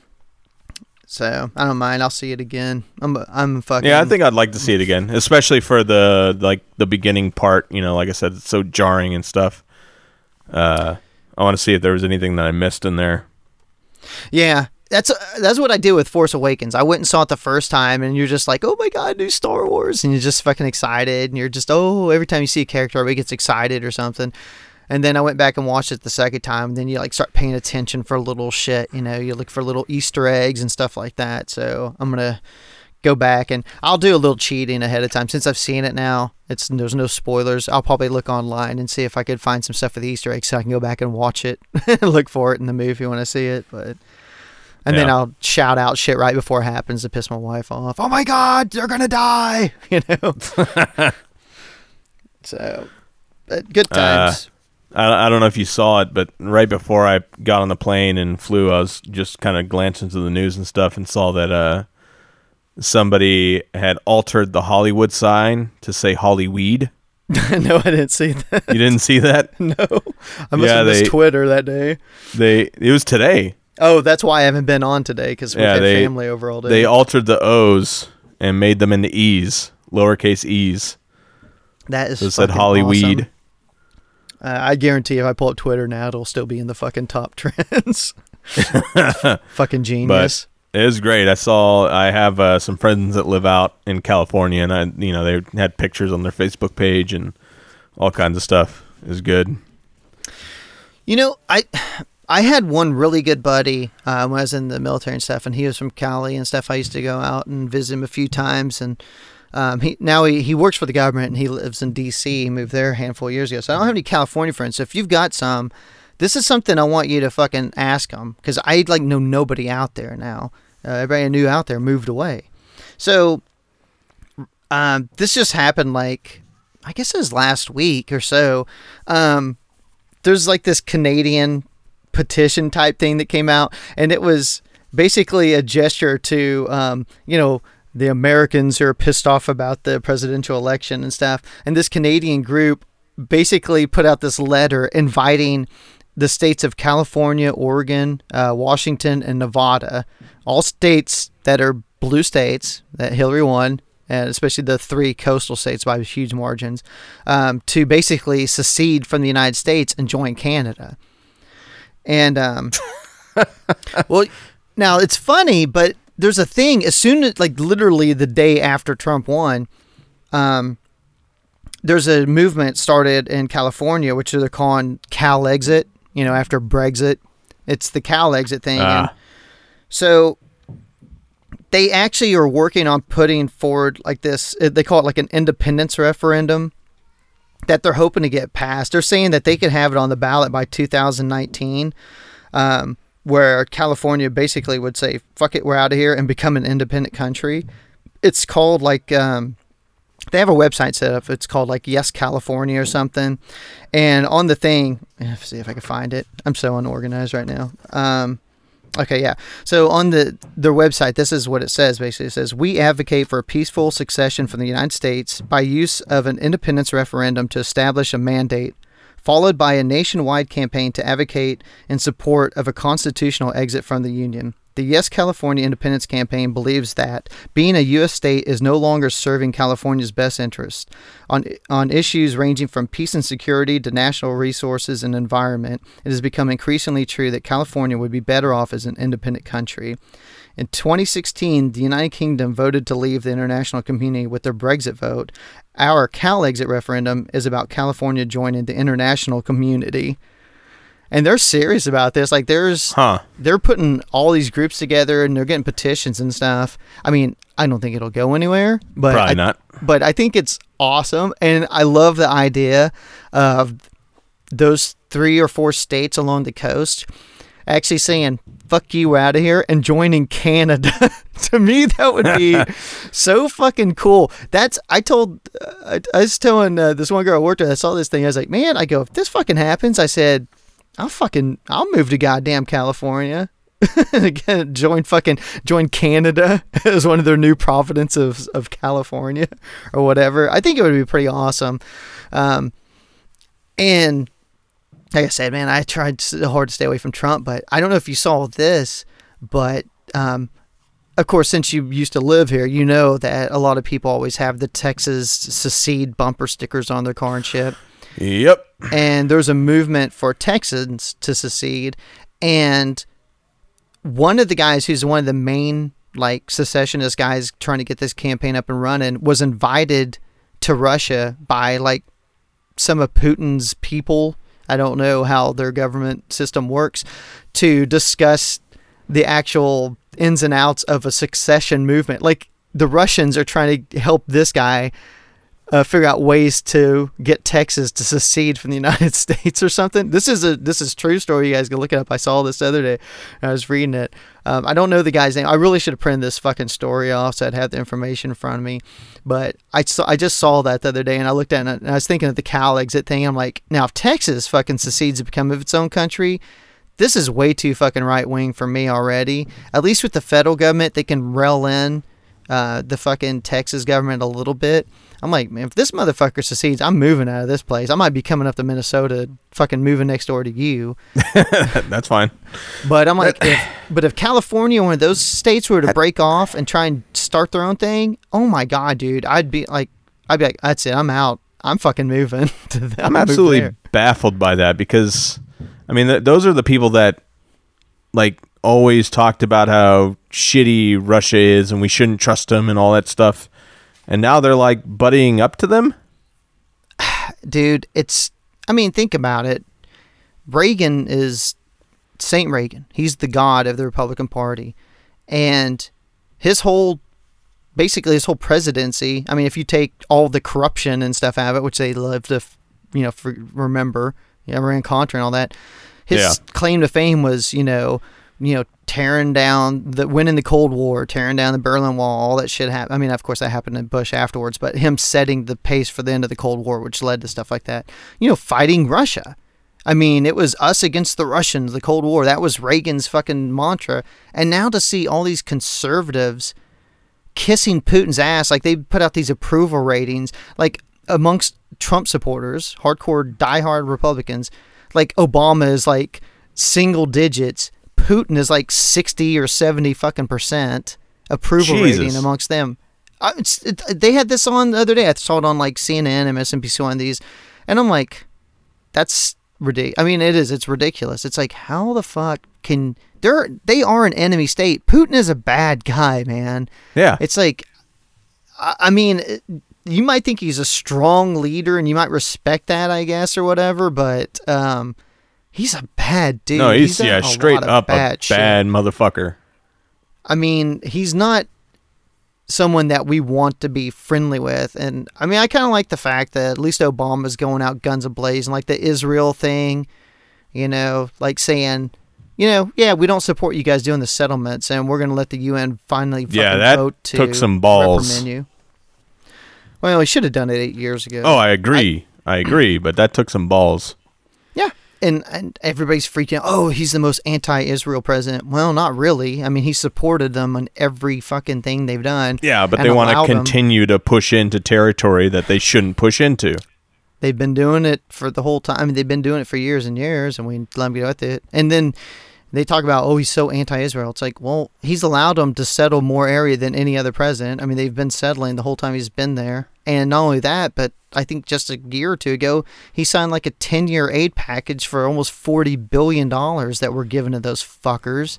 So I don't mind. I'll see it again. I'm I'm fucking Yeah, I think I'd like to see it again, especially for the like the beginning part. You know, like I said, it's so jarring and stuff. Uh, I want to see if there was anything that I missed in there. Yeah, that's uh, that's what I did with Force Awakens. I went and saw it the first time, and you're just like, "Oh my god, new Star Wars!" and you're just fucking excited, and you're just oh, every time you see a character, everybody gets excited or something. And then I went back and watched it the second time, and then you like start paying attention for little shit. You know, you look for little Easter eggs and stuff like that. So I'm gonna go back and I'll do a little cheating ahead of time since I've seen it now. It's there's no spoilers. I'll probably look online and see if I could find some stuff with the Easter eggs so I can go back and watch it, look for it in the movie when I see it. But and then I'll shout out shit right before it happens to piss my wife off. Oh my god, they're gonna die! You know. so, but good times. I, I don't know if you saw it, but right before I got on the plane and flew, I was just kind of glancing through the news and stuff and saw that uh, somebody had altered the Hollywood sign to say Hollyweed. no, I didn't see that. You didn't see that? No, I must Yeah, have missed they- Twitter that day. They it was today. Oh, that's why I haven't been on today because we've Yeah, had they- family over all day. They altered the O's and made them into E's, lowercase E's. that is So it said Hollyweed. awesome. Uh, I guarantee if I pull up Twitter now, it'll still be in the fucking top trends. fucking genius. It was great. I saw. I have uh, some friends that live out in California, and I, you know, they had pictures on their Facebook page and all kinds of stuff. Is good. You know, I I had one really good buddy uh, when I was in the military and stuff, and he was from Cali and stuff. I used to go out and visit him a few times, and um, he now he, he works for the government and he lives in D.C. He moved there a handful of years ago. So I don't have any California friends. So if you've got some, this is something I want you to fucking ask them because I like know nobody out there now. Uh, everybody I knew out there moved away. So um, this just happened like I guess it was last week or so. Um, there's like this Canadian petition type thing that came out, and it was basically a gesture to, um, you know, the Americans who are pissed off about the presidential election and stuff. And this Canadian group basically put out this letter inviting the states of California, Oregon, uh, Washington, and Nevada, all states that are blue states that Hillary won, and especially the three coastal states by huge margins, um, to basically secede from the United States and join Canada. And um, well, now it's funny, but there's a thing. As soon as, like, literally the day after Trump won, um, there's a movement started in California, which they're calling Cal Exit. You know, after Brexit, it's the Cal Exit thing. And so they actually are working on putting forward like this. uh, They call it like an independence referendum that they're hoping to get passed. They're saying that they could have it on the ballot by 2019, um, where California basically would say, "Fuck it, we're out of here," and become an independent country. It's called like um, they have a website set up. It's called like Yes California or something. And on the thing, see if I can find it. I'm so unorganized right now. Um, okay, yeah. So on the their website, this is what it says. Basically, it says we advocate for a peaceful succession from the United States by use of an independence referendum to establish a mandate. Followed by a nationwide campaign to advocate in support of a constitutional exit from the Union. The Yes California Independence Campaign believes that being a U.S. state is no longer serving California's best interest on on issues ranging from peace and security to national resources and environment. It has become increasingly true that California would be better off as an independent country. In 2016, the United Kingdom voted to leave the international community with their Brexit vote. Our Cal exit referendum is about California joining the international community. And they're serious about this. Like there's Huh. they're putting all these groups together and they're getting petitions and stuff. I mean, I don't think it'll go anywhere, but Probably I, not. But I think it's awesome, and I love the idea of those three or four states along the coast actually saying "fuck you, out of here" and joining Canada. to me, that would be so fucking cool. That's I told uh, I, I was telling uh, this one girl I worked with. I saw this thing. I was like, man, I go if this fucking happens, I said. I'll fucking I'll move to goddamn California. Join fucking join Canada as one of their new providence of of California or whatever. I think it would be pretty awesome. Um, and like I said, man, I tried so hard to stay away from Trump, but I don't know if you saw this, but um, of course, since you used to live here, you know that a lot of people always have the Texas secede bumper stickers on their car and shit Yep. and there's a movement for Texans to secede, and one of the guys who's one of the main like secessionist guys trying to get this campaign up and running was invited to Russia by like some of Putin's people. I don't know how their government system works to discuss the actual ins and outs of a succession movement. Like the Russians are trying to help this guy uh, figure out ways to get Texas to secede from the United States or something. This is a this is true story. You guys can look it up. I saw this the other day. I was reading it. Um, I don't know the guy's name. I really should have printed this fucking story off so I'd have the information in front of me. But I saw I just saw that the other day and I looked at it and I was thinking of the Cal exit thing. I'm like, now if Texas fucking secedes to become of its own country. This is way too fucking right wing for me already. At least with the federal government, they can rail in uh, the fucking Texas government a little bit. I'm like, man, if this motherfucker secedes, I'm moving out of this place. I might be coming up to Minnesota, fucking moving next door to you. That's fine. But I'm like, if, but if California, one of those states, were to break off and try and start their own thing, oh my god, dude, I'd be like, I'd be like, that's it, I'm out. I'm fucking moving. I'm absolutely baffled by that because, I mean, th- those are the people that, like, always talked about how shitty Russia is and we shouldn't trust them and all that stuff. And now they're like buddying up to them. dude, it's. I mean, think about it. Reagan is Saint Reagan. He's the god of the Republican Party, and his whole, basically his whole presidency. I mean, if you take all the corruption and stuff out of it, which they love to, you know, remember, yeah, Iran Contra and all that. His Yeah. claim to fame was, you know, you know, tearing down the winning the Cold War, tearing down the Berlin Wall, all that shit happened. I mean, of course, that happened in Bush afterwards, but him setting the pace for the end of the Cold War, which led to stuff like that. You know, fighting Russia. I mean, it was us against the Russians, the Cold War. That was Reagan's fucking mantra. And now to see all these conservatives kissing Putin's ass, like they put out these approval ratings, like amongst Trump supporters, hardcore, diehard Republicans, like Obama is like single digits. Putin is like 60 or 70 fucking percent approval Jesus. rating amongst them. I, it's, it, they had this on the other day. I saw it on like CNN and MSNBC on these, and I'm like, that's ridiculous. I mean, it is. It's ridiculous. It's like, how the fuck can they're they are an enemy state? Putin is a bad guy, man. Yeah. It's like, I, I mean, it- you might think he's a strong leader, and you might respect that, I guess, or whatever. But um, he's a bad dude. no, he's, done yeah, a straight up a bad shit. bad motherfucker. I mean, he's not someone that we want to be friendly with. And I mean, I kind of like the fact that at least Obama's going out guns ablaze and like the Israel thing, you know, like saying, you know, yeah, we don't support you guys doing the settlements, and we're going to let the UN finally fucking Yeah, that vote to took some balls. Well, he should have done it eight years ago. Oh, I agree. I, agree, but that took some balls. And, and everybody's freaking out. Oh, he's the most anti-Israel president. Well, not really. I mean, he supported them on every fucking thing they've done. Yeah, but they want to allowed them- continue to push into territory that they shouldn't push into. They've been doing it for the whole time. I mean, they've been doing it for years and years, and we let them get with it. And then they talk about, oh, he's so anti-Israel. It's like, well, he's allowed them to settle more area than any other president. I mean, they've been settling the whole time he's been there. And not only that, but I think just a year or two ago, he signed like a 10-year aid package for almost $40 billion that were given to those fuckers.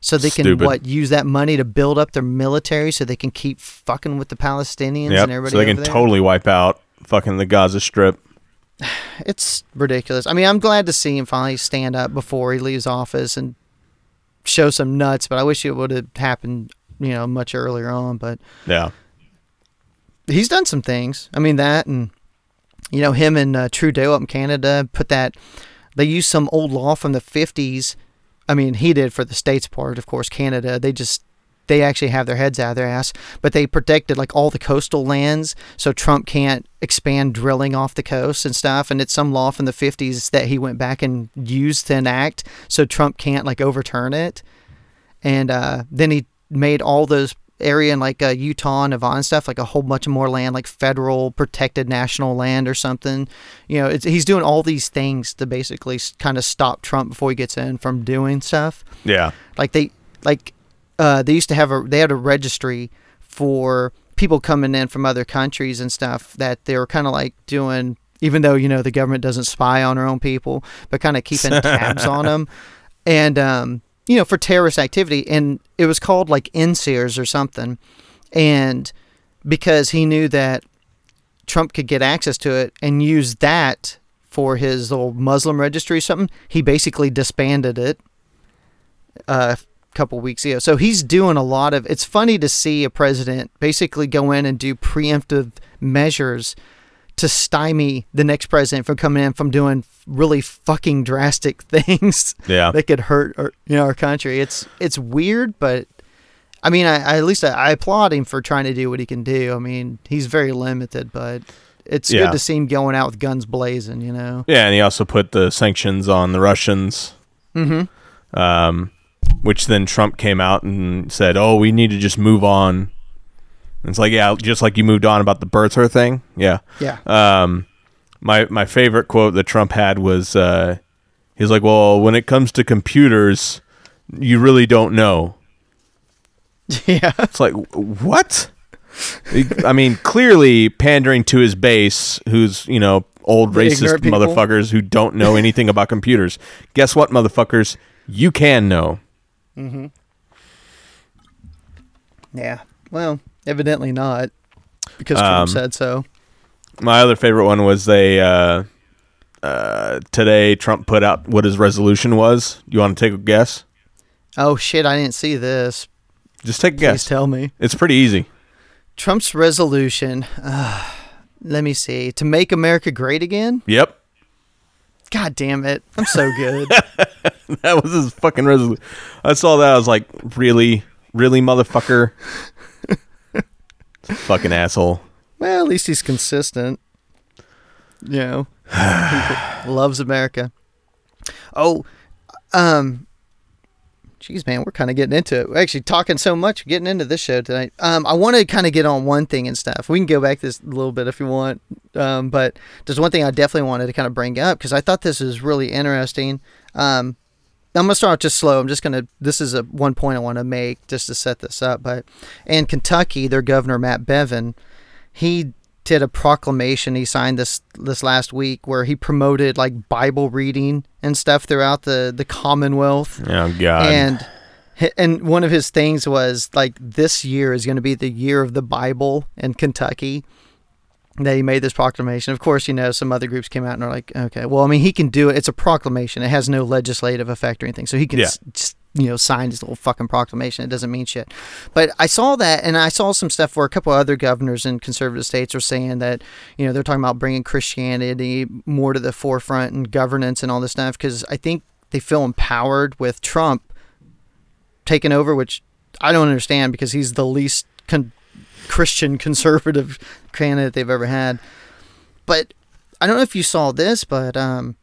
So they can, Stupid. what, use that money to build up their military so they can keep fucking with the Palestinians and everybody So they can there? totally wipe out fucking the Gaza Strip. it's ridiculous. I mean, I'm glad to see him finally stand up before he leaves office and show some nuts, but I wish it would have happened, you know, much earlier on. But Yeah. He's done some things. I mean, that and, you know, him and uh, Trudeau up in Canada put that, they used some old law from the 50s. I mean, he did for the States part, of course, Canada. They just, they actually have their heads out of their ass, but they protected like all the coastal lands so Trump can't expand drilling off the coast and stuff. And it's some law from the 50s that he went back and used to enact so Trump can't like overturn it. And uh, then he made all those area in like uh, Utah, Nevada and stuff, like a whole bunch of more land, like federal protected national land or something. You know, it's, he's doing all these things to basically kind of stop Trump before he gets in from doing stuff Yeah. like they like uh they used to have a they had a registry for people coming in from other countries and stuff that they were kind of like doing even though you know the government doesn't spy on their own people but kind of keeping tabs on them and um you know for terrorist activity and it was called like NSEERS or something and because he knew that Trump could get access to it and use that for his little Muslim registry or something, he basically disbanded it uh, a couple weeks ago. So he's doing a lot of. It's funny to see a president basically go in and do preemptive measures to stymie the next president from coming in from doing really fucking drastic things Yeah. that could hurt our, you know our country. It's it's weird, but I mean, I, I at least I, I applaud him for trying to do what he can do. I mean, he's very limited, but it's Yeah. good to see him going out with guns blazing. You know. Yeah, and he also put the sanctions on the Russians. Mm-hmm. um, which then Trump came out and said, "Oh, we need to just move on." It's like, yeah, just like you moved on about the birther thing. Yeah. Yeah. Um, my my favorite quote that Trump had was, uh, he's like, "Well, when it comes to computers, you really don't know." yeah. It's like, what? I mean, clearly pandering to his base, who's you know old The racist motherfuckers who don't know anything about computers. Guess what, motherfuckers? You can know. Mm-hmm. Yeah. Well, evidently not, because Um, Trump said so. My other favorite one was they uh, uh, today Trump put out what his resolution was. You want to take a guess? Oh shit! I didn't see this. Just take a Please guess. tell me. It's pretty easy. Trump's resolution. Uh, let me see. To make America great again. Yep. God damn it! I'm so good. that was his fucking resolution. I saw that. I was like, really, really, motherfucker. fucking asshole. well, at least he's consistent. You know, loves America. Oh, um, jeez, man, we're kind of getting into it. We're actually talking so much, getting into this show tonight. Um, I want to kind of get on one thing and stuff. We can go back this a little bit if you want. Um, but there's one thing I definitely wanted to kind of bring up because I thought this was really interesting. Um, I'm gonna start just slow. I'm just gonna. This is a one point I want to make just to set this up. But in Kentucky, their governor Matt Bevin, he did a proclamation he signed this this last week where he promoted like Bible reading and stuff throughout the the Commonwealth. Oh God. And and one of his things was like this year is going to be the year of the Bible in Kentucky. That he made this proclamation. Of course, you know some other groups came out and are like, okay, well, I mean, he can do it. It's a proclamation. It has no legislative effect or anything, so he can Yeah. s- just you know sign his little fucking proclamation. It doesn't mean shit. But I saw that, and I saw some stuff where a couple of other governors in conservative states are saying that you know they're talking about bringing Christianity more to the forefront and governance and all this stuff because I think they feel empowered with Trump taking over, which I don't understand because he's the least con- Christian conservative candidate they've ever had. But I don't know if you saw this, but um,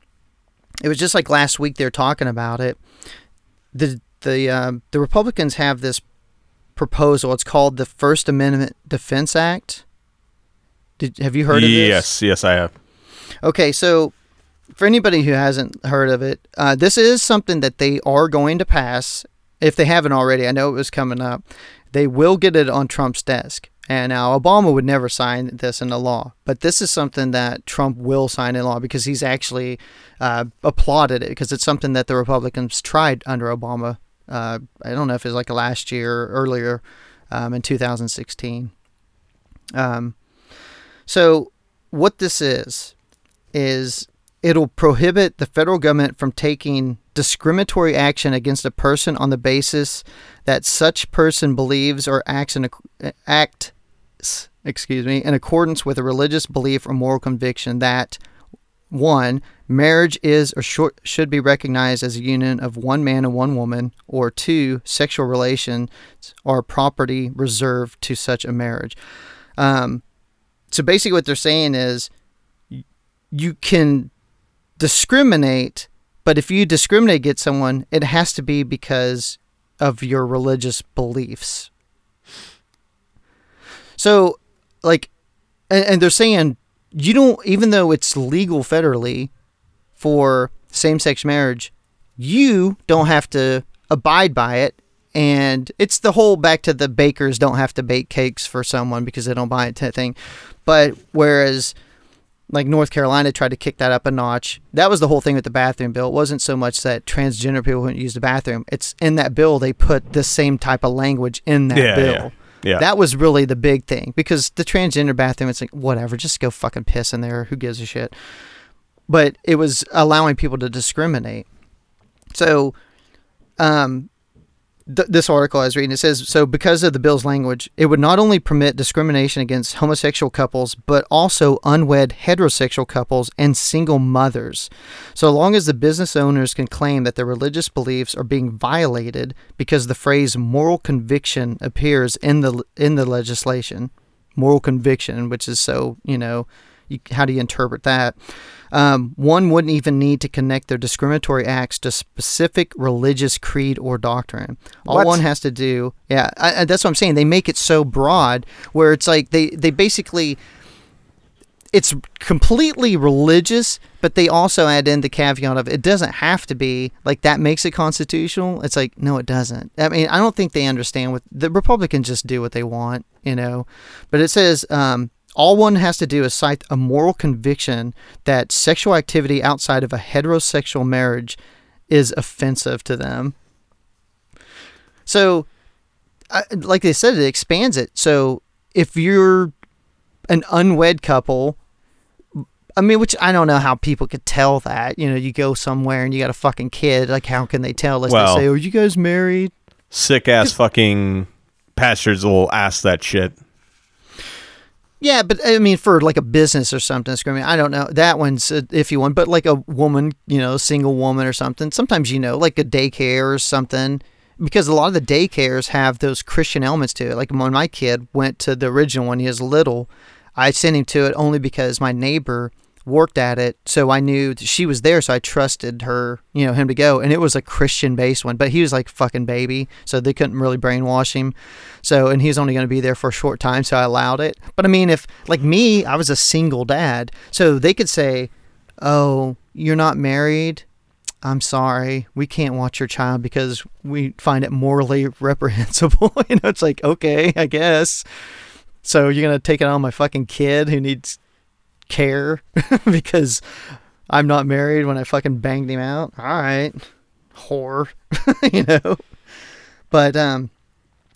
it was just like last week they're talking about it. The the um, the Republicans have this proposal. It's called the First Amendment Defense Act. Did have you heard of this? yes, yes, I have. Okay, so for anybody who hasn't heard of it, uh, this is something that they are going to pass. If they haven't already, I know it was coming up. They will get it on Trump's desk. And now Obama would never sign this into law, but this is something that Trump will sign in law because he's actually uh, applauded it because it's something that the Republicans tried under Obama. Uh, I don't know if it was like last year or earlier um, in 2016. Um, so what this is is it'll prohibit the federal government from taking discriminatory action against a person on the basis that such person believes or acts in ac- acts excuse me in accordance with a religious belief or moral conviction that one marriage is or should be recognized as a union of one man and one woman or two sexual relations are property reserved to such a marriage. Um, so basically what they're saying is you can discriminate but if you discriminate against someone it has to be because of your religious beliefs so like and, and they're saying you don't even though it's legal federally for same-sex marriage you don't have to abide by it and it's the whole back to the bakers don't have to bake cakes for someone because they don't buy it thing but whereas like North Carolina tried to kick that up a notch. That was the whole thing with the bathroom bill. It wasn't so much that transgender people wouldn't use the bathroom. It's in that bill they put the same type of language in that Yeah, bill. yeah, yeah. That was really the big thing because the transgender bathroom, it's like whatever, just go fucking piss in there. Who gives a shit? But it was allowing people to discriminate. So, um, th- this article I was reading, it says so because of the bill's language, it would not only permit discrimination against homosexual couples, but also unwed heterosexual couples and single mothers, so long as the business owners can claim that their religious beliefs are being violated because the phrase "moral conviction" appears in the in the legislation. Moral conviction, which is so you know, you, how do you interpret that? Um, one wouldn't even need to connect their discriminatory acts to specific religious creed or doctrine. All What? one has to do, yeah, I, I- that's what I'm saying. They make it so broad where it's like they they basically it's completely religious, but they also add in the caveat of it doesn't have to be like that makes it constitutional. It's like no, it doesn't. I mean, I don't think they understand what the Republicans just do what they want, you know. But it says um, all one has to do is cite a moral conviction that sexual activity outside of a heterosexual marriage is offensive to them. So, I, like they said, it expands it. So if you're an unwed couple, I mean, which I don't know how people could tell that. You know, you go somewhere and you got a fucking kid. Like, how can they tell? Unless Well- they say, "Are you guys married?" Sick ass fucking pastors will ask that shit. Yeah, but I mean, for like a business or something, screaming. I don't know. That one's a iffy one. But like a woman, you know, single woman or something. Sometimes you know, like a daycare or something, because a lot of the daycares have those Christian elements to it. Like when my kid went to the original one, he was little. I sent him to it only because my neighbor worked at it, so I knew she was there, so I trusted her, you know, him to go. And it was a Christian based one, but he was like fucking baby, so they couldn't really brainwash him. So, and he's only going to be there for a short time, so I allowed it. But I mean, if like me, I was a single dad, so they could say, "Oh, you're not married." I'm sorry, we can't watch your child because we find it morally reprehensible. you know, it's like, okay, I guess. So you're gonna take it on my fucking kid who needs care because I'm not married when I fucking banged him out. All right, whore, you know. But um,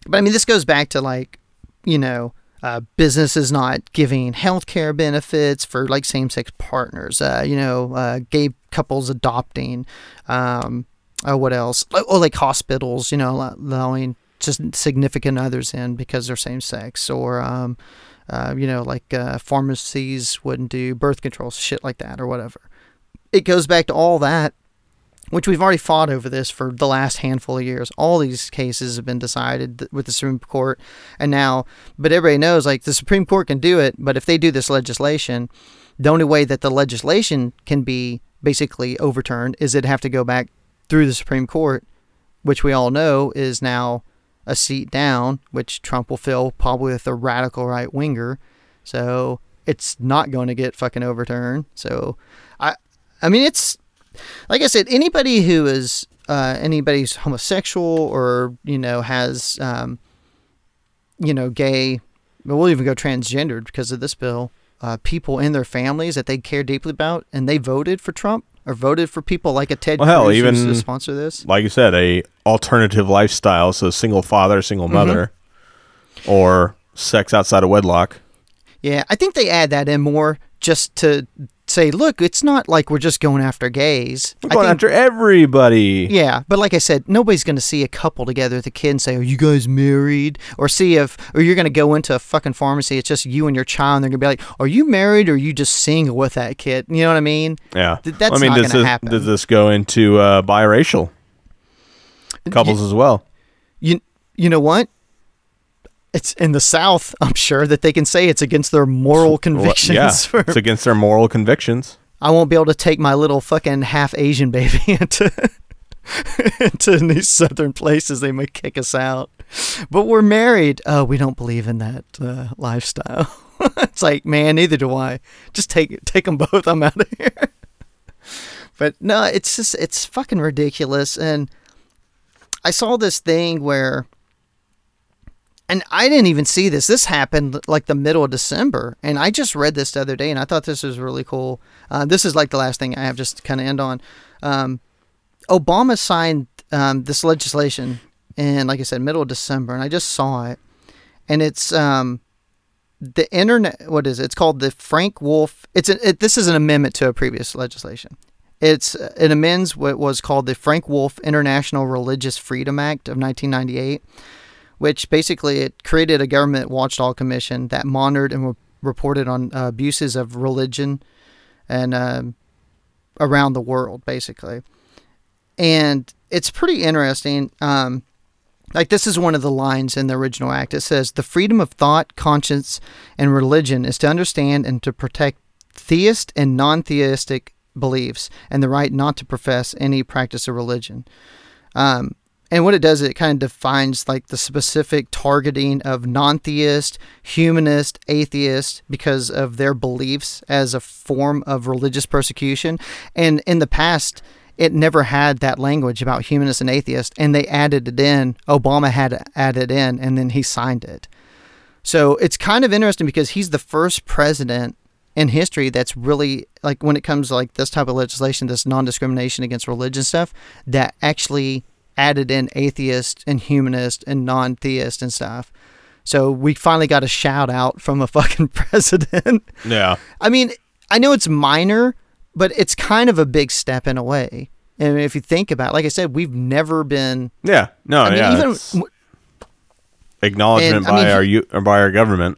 but I mean, this goes back to like, you know, uh, businesses not giving healthcare benefits for like same-sex partners. Uh, you know, uh, gay couples adopting. Um, oh, what else? Oh, like hospitals. You know, allowing just significant others in because they're same sex, or um, uh, you know, like uh, pharmacies wouldn't do birth control, shit like that, or whatever. It goes back to all that, which we've already fought over this for the last handful of years. All these cases have been decided with the Supreme Court, and now, but everybody knows like the Supreme Court can do it, but if they do this legislation, the only way that the legislation can be basically overturned is it'd have to go back through the Supreme Court, which we all know is now a seat down, which Trump will fill probably with a radical right winger. So it's not going to get fucking overturned. So I, I mean, it's like I said, anybody who is uh, anybody who's homosexual or you know has um, you know gay, we'll even go transgendered because of this bill. Uh, people in their families that they care deeply about, and they voted for Trump or voted for people like a Ted Well, hell, Cruz even- to sponsor this. like you said, a alternative lifestyle, so single father, single mm-hmm. mother, or sex outside of wedlock. Yeah, I think they add that in more just to say, look, it's not like we're just going after gays. We're I going think- after everybody. yeah, but like I said, nobody's going to see a couple together with a kid and say, "Are you guys married?" Or see if, or you're going to go into a fucking pharmacy. It's just you and your child, and they're going to be like, "Are you married or are you just single with that kid?" You know what I mean? Yeah. Th- that's I mean, not gonna this, happen. does this go into uh, biracial couples as well? You, you know what? It's in the South. I'm sure that they can say it's against their moral Well, convictions. yeah, for- it's against their moral convictions. I won't be able to take my little fucking half Asian baby into into these southern places. They may kick us out. But we're married. Oh, we don't believe in that uh, lifestyle. it's like, man, neither do I. Just take take them both. I'm out of here. but no, it's just it's fucking ridiculous. And I saw this thing where and I didn't even see this. This happened like the middle of December, and I just read this the other day, and I thought this was really cool. Uh, this is like the last thing I have just kind of end on. Um, Obama signed um, this legislation and like I said, middle of December, and I just saw it, and it's um, the internet. What is it? It's called the Frank Wolf. It's a, it, this is an amendment to a previous legislation. It's uh, it amends what was called the Frank Wolf International Religious Freedom Act of 1998 which basically it created a government watchdog commission that monitored and re- reported on uh, abuses of religion and um, around the world, basically. And it's pretty interesting. Um, like this is one of the lines in the original act. It says the freedom of thought, conscience, and religion is to understand and to protect theist and non-theistic beliefs, and the right not to profess any practice of religion. Um, and what it does, it kind of defines like the specific targeting of non-theist, humanist, atheist because of their beliefs as a form of religious persecution. And in the past, it never had that language about humanist and atheist, and they added it in. Obama had added in, and then he signed it. So it's kind of interesting because he's the first president in history that's really like when it comes to like this type of legislation, this non-discrimination against religion stuff, that actually added in atheist and humanist and non-theist and stuff. So we finally got a shout out from a fucking president. Yeah. I mean, I know it's minor, but it's kind of a big step in a way. And if you think about, it, like I said, we've never been. Yeah. No. I mean, yeah. even acknowledgement and, I by mean, our or by our government.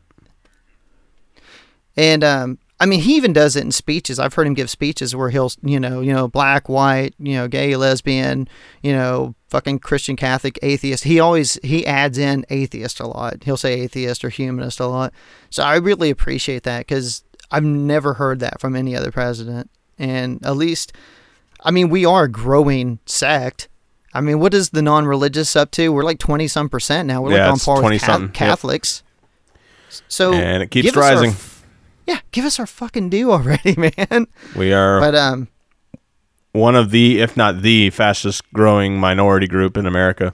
And um, I mean, he even does it in speeches. I've heard him give speeches where he'll, you know, you know, black, white, you know, gay, lesbian, you know, fucking Christian, Catholic, atheist. He always he adds in atheist a lot. He'll say atheist or humanist a lot. So I really appreciate that because I've never heard that from any other president. And at least, I mean, we are a growing sect. I mean, what is the non-religious up to? We're like twenty some percent now. We're Yeah, like on par with Ca- something. Yep. Catholics. So And it keeps us our rising. yeah, give us our fucking due already, man. We are But um, one of the, if not the fastest growing minority group in America.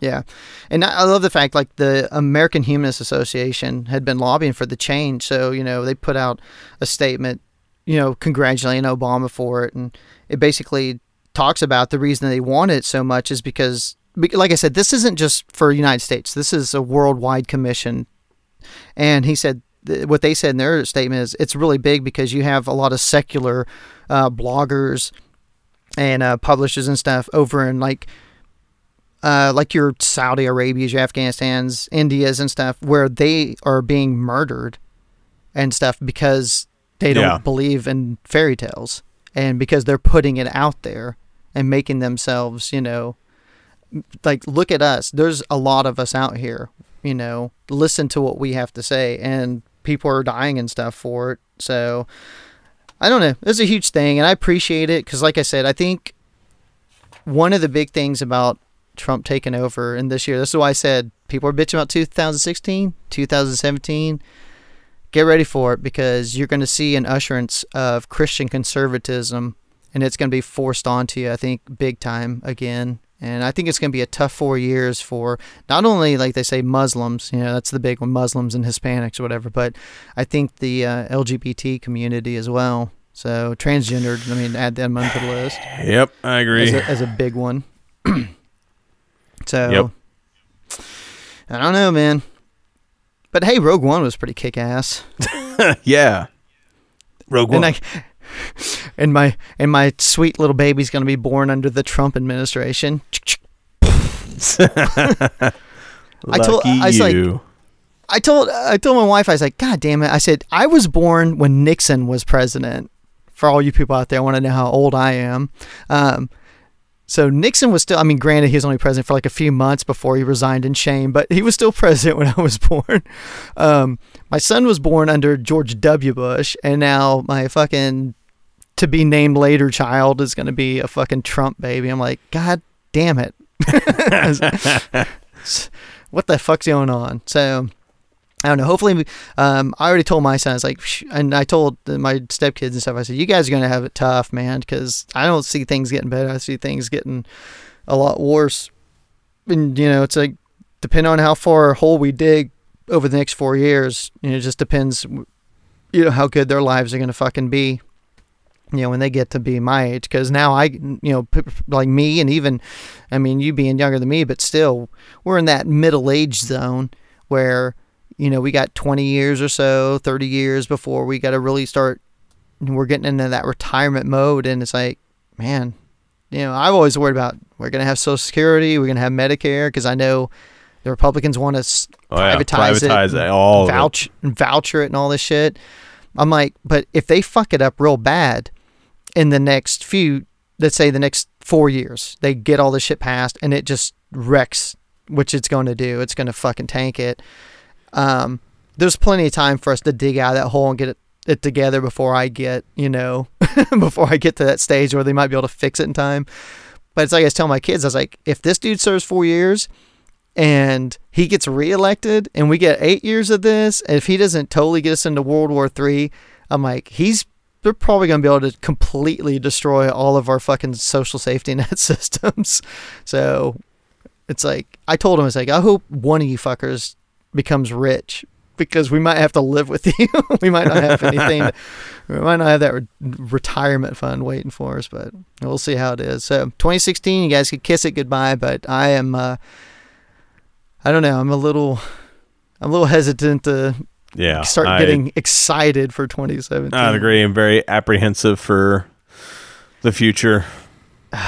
yeah, and I love the fact like the American Humanist Association had been lobbying for the change. So you know they put out a statement, you know, congratulating Obama for it, and it basically talks about the reason they want it so much is because, like I said, this isn't just for United States. This is a worldwide commission, and he said what they said in their statement is it's really big because you have a lot of secular uh, bloggers and uh, publishers and stuff over in like uh, like your Saudi Arabias, your Afghanistan's, India's, and stuff, where they are being murdered and stuff because they don't Yeah. believe in fairy tales and because they're putting it out there and making themselves, you know, like look at us. There's a lot of us out here, you know, listen to what we have to say, and people are dying and stuff for it. So I don't know. It's a huge thing, and I appreciate it because, like I said, I think one of the big things about Trump taking over in this year, this is why I said people are bitching about 2016, 2017. Get ready for it because you're going to see an usherance of Christian conservatism, and it's going to be forced onto you, I think, big time again. And I think it's going to be a tough four years for not only, like they say, Muslims, you know, that's the big one, Muslims and Hispanics or whatever, but I think the uh, LGBT community as well. So transgendered, I mean, add them onto the list Yep, I agree. as a, as a big one. so, Yep. I don't know, man. But hey, Rogue One was pretty kick ass. yeah. Rogue One. And I, and my and my sweet little baby's gonna be born under the Trump administration. I told- Lucky I was like- I told I told my wife I was like, God damn it! I said I was born when Nixon was president. For all you people out there, I want to know how old I am. Um, so Nixon was still. I mean, granted, he was only president for like a few months before he resigned in shame, but he was still president when I was born. Um, my son was born under George W. Bush, and now my fucking to be named later child is going to be a fucking Trump baby. I'm like, God damn it! what the fuck's going on? So. I don't know. Hopefully, um, I already told my son. I was like, and I told my stepkids and stuff. I said, "You guys are gonna have it tough, man, because I don't see things getting better. I see things getting a lot worse. And you know, it's like depending on how far a hole we dig over the next four years, you know, it just depends. You know how good their lives are gonna fucking be. You know, when they get to be my age, because now I, you know, like me, and even, I mean, you being younger than me, but still, we're in that middle age zone where you know, we got 20 years or so, 30 years before we got to really start, we're getting into that retirement mode. And it's like, man, you know, I've always worried about we're going to have Social Security, we're going to have Medicare, because I know the Republicans want to Oh, yeah. privatize, Privatize it, it, all of it. vouch, and voucher it and all this shit. I'm like, but if they fuck it up real bad in the next few, let's say the next four years, they get all this shit passed and it just wrecks, which it's going to do. It's going to fucking tank it. Um, there's plenty of time for us to dig out of that hole and get it, it together before I get, you know, before I get to that stage where they might be able to fix it in time. But it's like I was telling my kids, I was like, if this dude serves four years and he gets reelected and we get eight years of this, if he doesn't totally get us into World War Three, I'm like, he's they're probably gonna be able to completely destroy all of our fucking social safety net systems. So it's like I told him, it's like I hope one of you fuckers becomes rich because we might have to live with you. we might not have anything. to- we might not have that re- retirement fund waiting for us, but we'll see how it is. So 2016, you guys could kiss it goodbye, but I am. Uh, I don't know. I'm a little. I'm a little hesitant to Yeah. start I, getting excited for 2017. I agree. I'm very apprehensive for the future,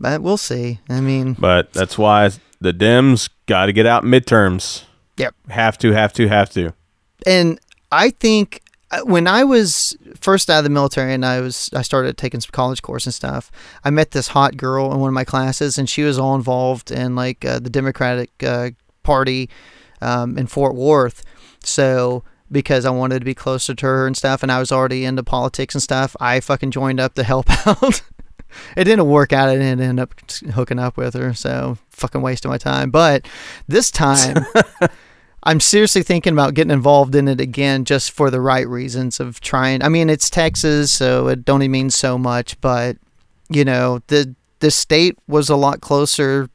But we'll see. I mean, but that's why the Dems got to get out midterms. Yep. Have to, have to, have to. and I think when I was first out of the military and I was I started taking some college course and stuff, I met this hot girl in one of my classes, and she was all involved in like uh, the Democratic uh, Party um, in Fort Worth. So because I wanted to be closer to her and stuff, and I was already into politics and stuff, I fucking joined up to help out. it didn't work out. I didn't end up hooking up with her, so fucking wasting my time. But this time. I'm seriously thinking about getting involved in it again just for the right reasons of trying. I mean, it's Texas, so it don't even mean so much, but you know, the the state was a lot closer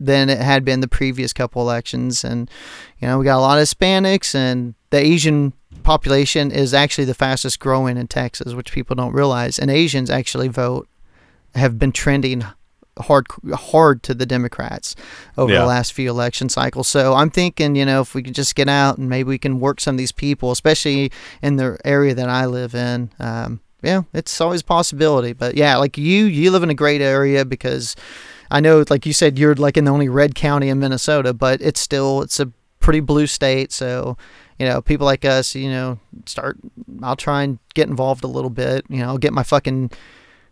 than it had been the previous couple elections and you know, we got a lot of Hispanics and the Asian population is actually the fastest growing in Texas, which people don't realize. And Asians actually vote have been trending hard hard to the Democrats over Yeah. the last few election cycles. So I'm thinking, you know, if we could just get out and maybe we can work some of these people, especially in the area that I live in. Um, yeah, it's always a possibility. But yeah, like you, you live in a great area because I know, like you said, you're like in the only red county in Minnesota, but it's still it's a pretty blue state. So you know, people like us, you know, start. I'll try and get involved a little bit. You know, I'll get my fucking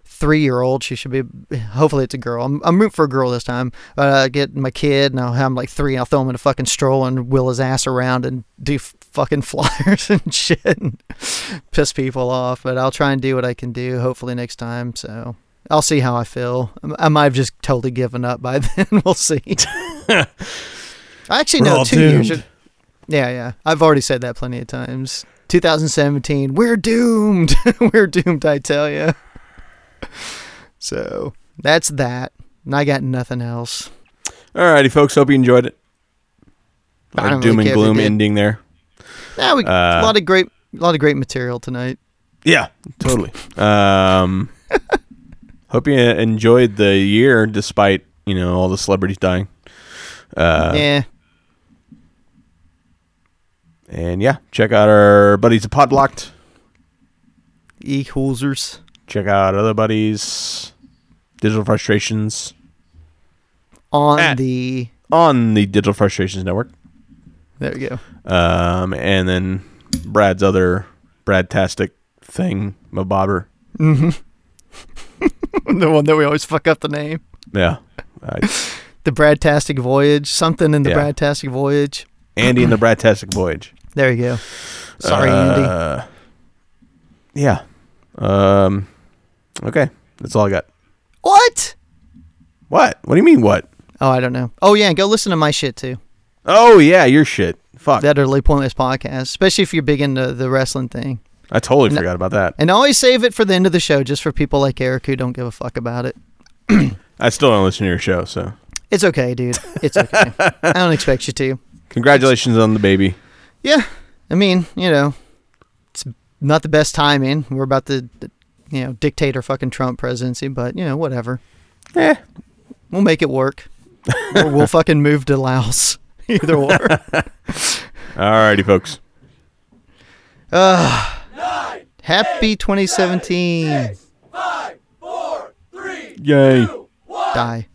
three year old. She should be. Hopefully, it's a girl. I'm, I'm rooting for a girl this time. Uh, get my kid, and I'll have him like three. And I'll throw him in a fucking stroller and wheel his ass around and do f- fucking flyers and shit and piss people off. But I'll try and do what I can do. Hopefully next time. So I'll see how I feel. I might have just totally given up by then. we'll see. I actually, all two years. doomed. Yeah, yeah. I've already said that plenty of times. 2017, we're doomed. we're doomed, I tell you. So that's that. And I got nothing else. Alrighty, folks. Hope you enjoyed it. I Our doom really and care if you gloom ending there. Yeah, we, Uh, a lot of great, a lot of great material tonight. Yeah, totally. um, hope you enjoyed the year despite you know all the celebrities dying. Uh, yeah, And yeah, check out our buddies at Podblocked. e hoosers Check out other buddies, Digital Frustrations on Ah. the. on the Digital Frustrations Network. There we go. Um, and then Brad's other Bradtastic thing, Mabobber. the one that we always fuck up the name. Yeah. Uh, The Bradtastic Voyage. Something in the Yeah. Bradtastic Voyage. Andy and the Bradtastic Voyage. There you go. Sorry, Andy. Uh, Yeah. Um. Okay, that's all I got. What? What? What do you mean? What? Oh, I don't know. Oh yeah, go listen to my shit too. Oh yeah, your shit. Fuck. That utterly pointless podcast, especially if you're big into the wrestling thing. I totally No. forgot about that. And always save it for the end of the show, just for people like Eric who don't give a fuck about it. I still don't listen to your show, so It's okay, dude. It's okay. I don't expect you to. congratulations on the baby. Yeah, I mean, you know, it's not the best timing. We're about to, you know, dictate our fucking Trump presidency, but you know, whatever. Eh. We'll make it work. or we'll fucking move to Laos. Either or. Alrighty, folks. Happy 2017. Yay. Die.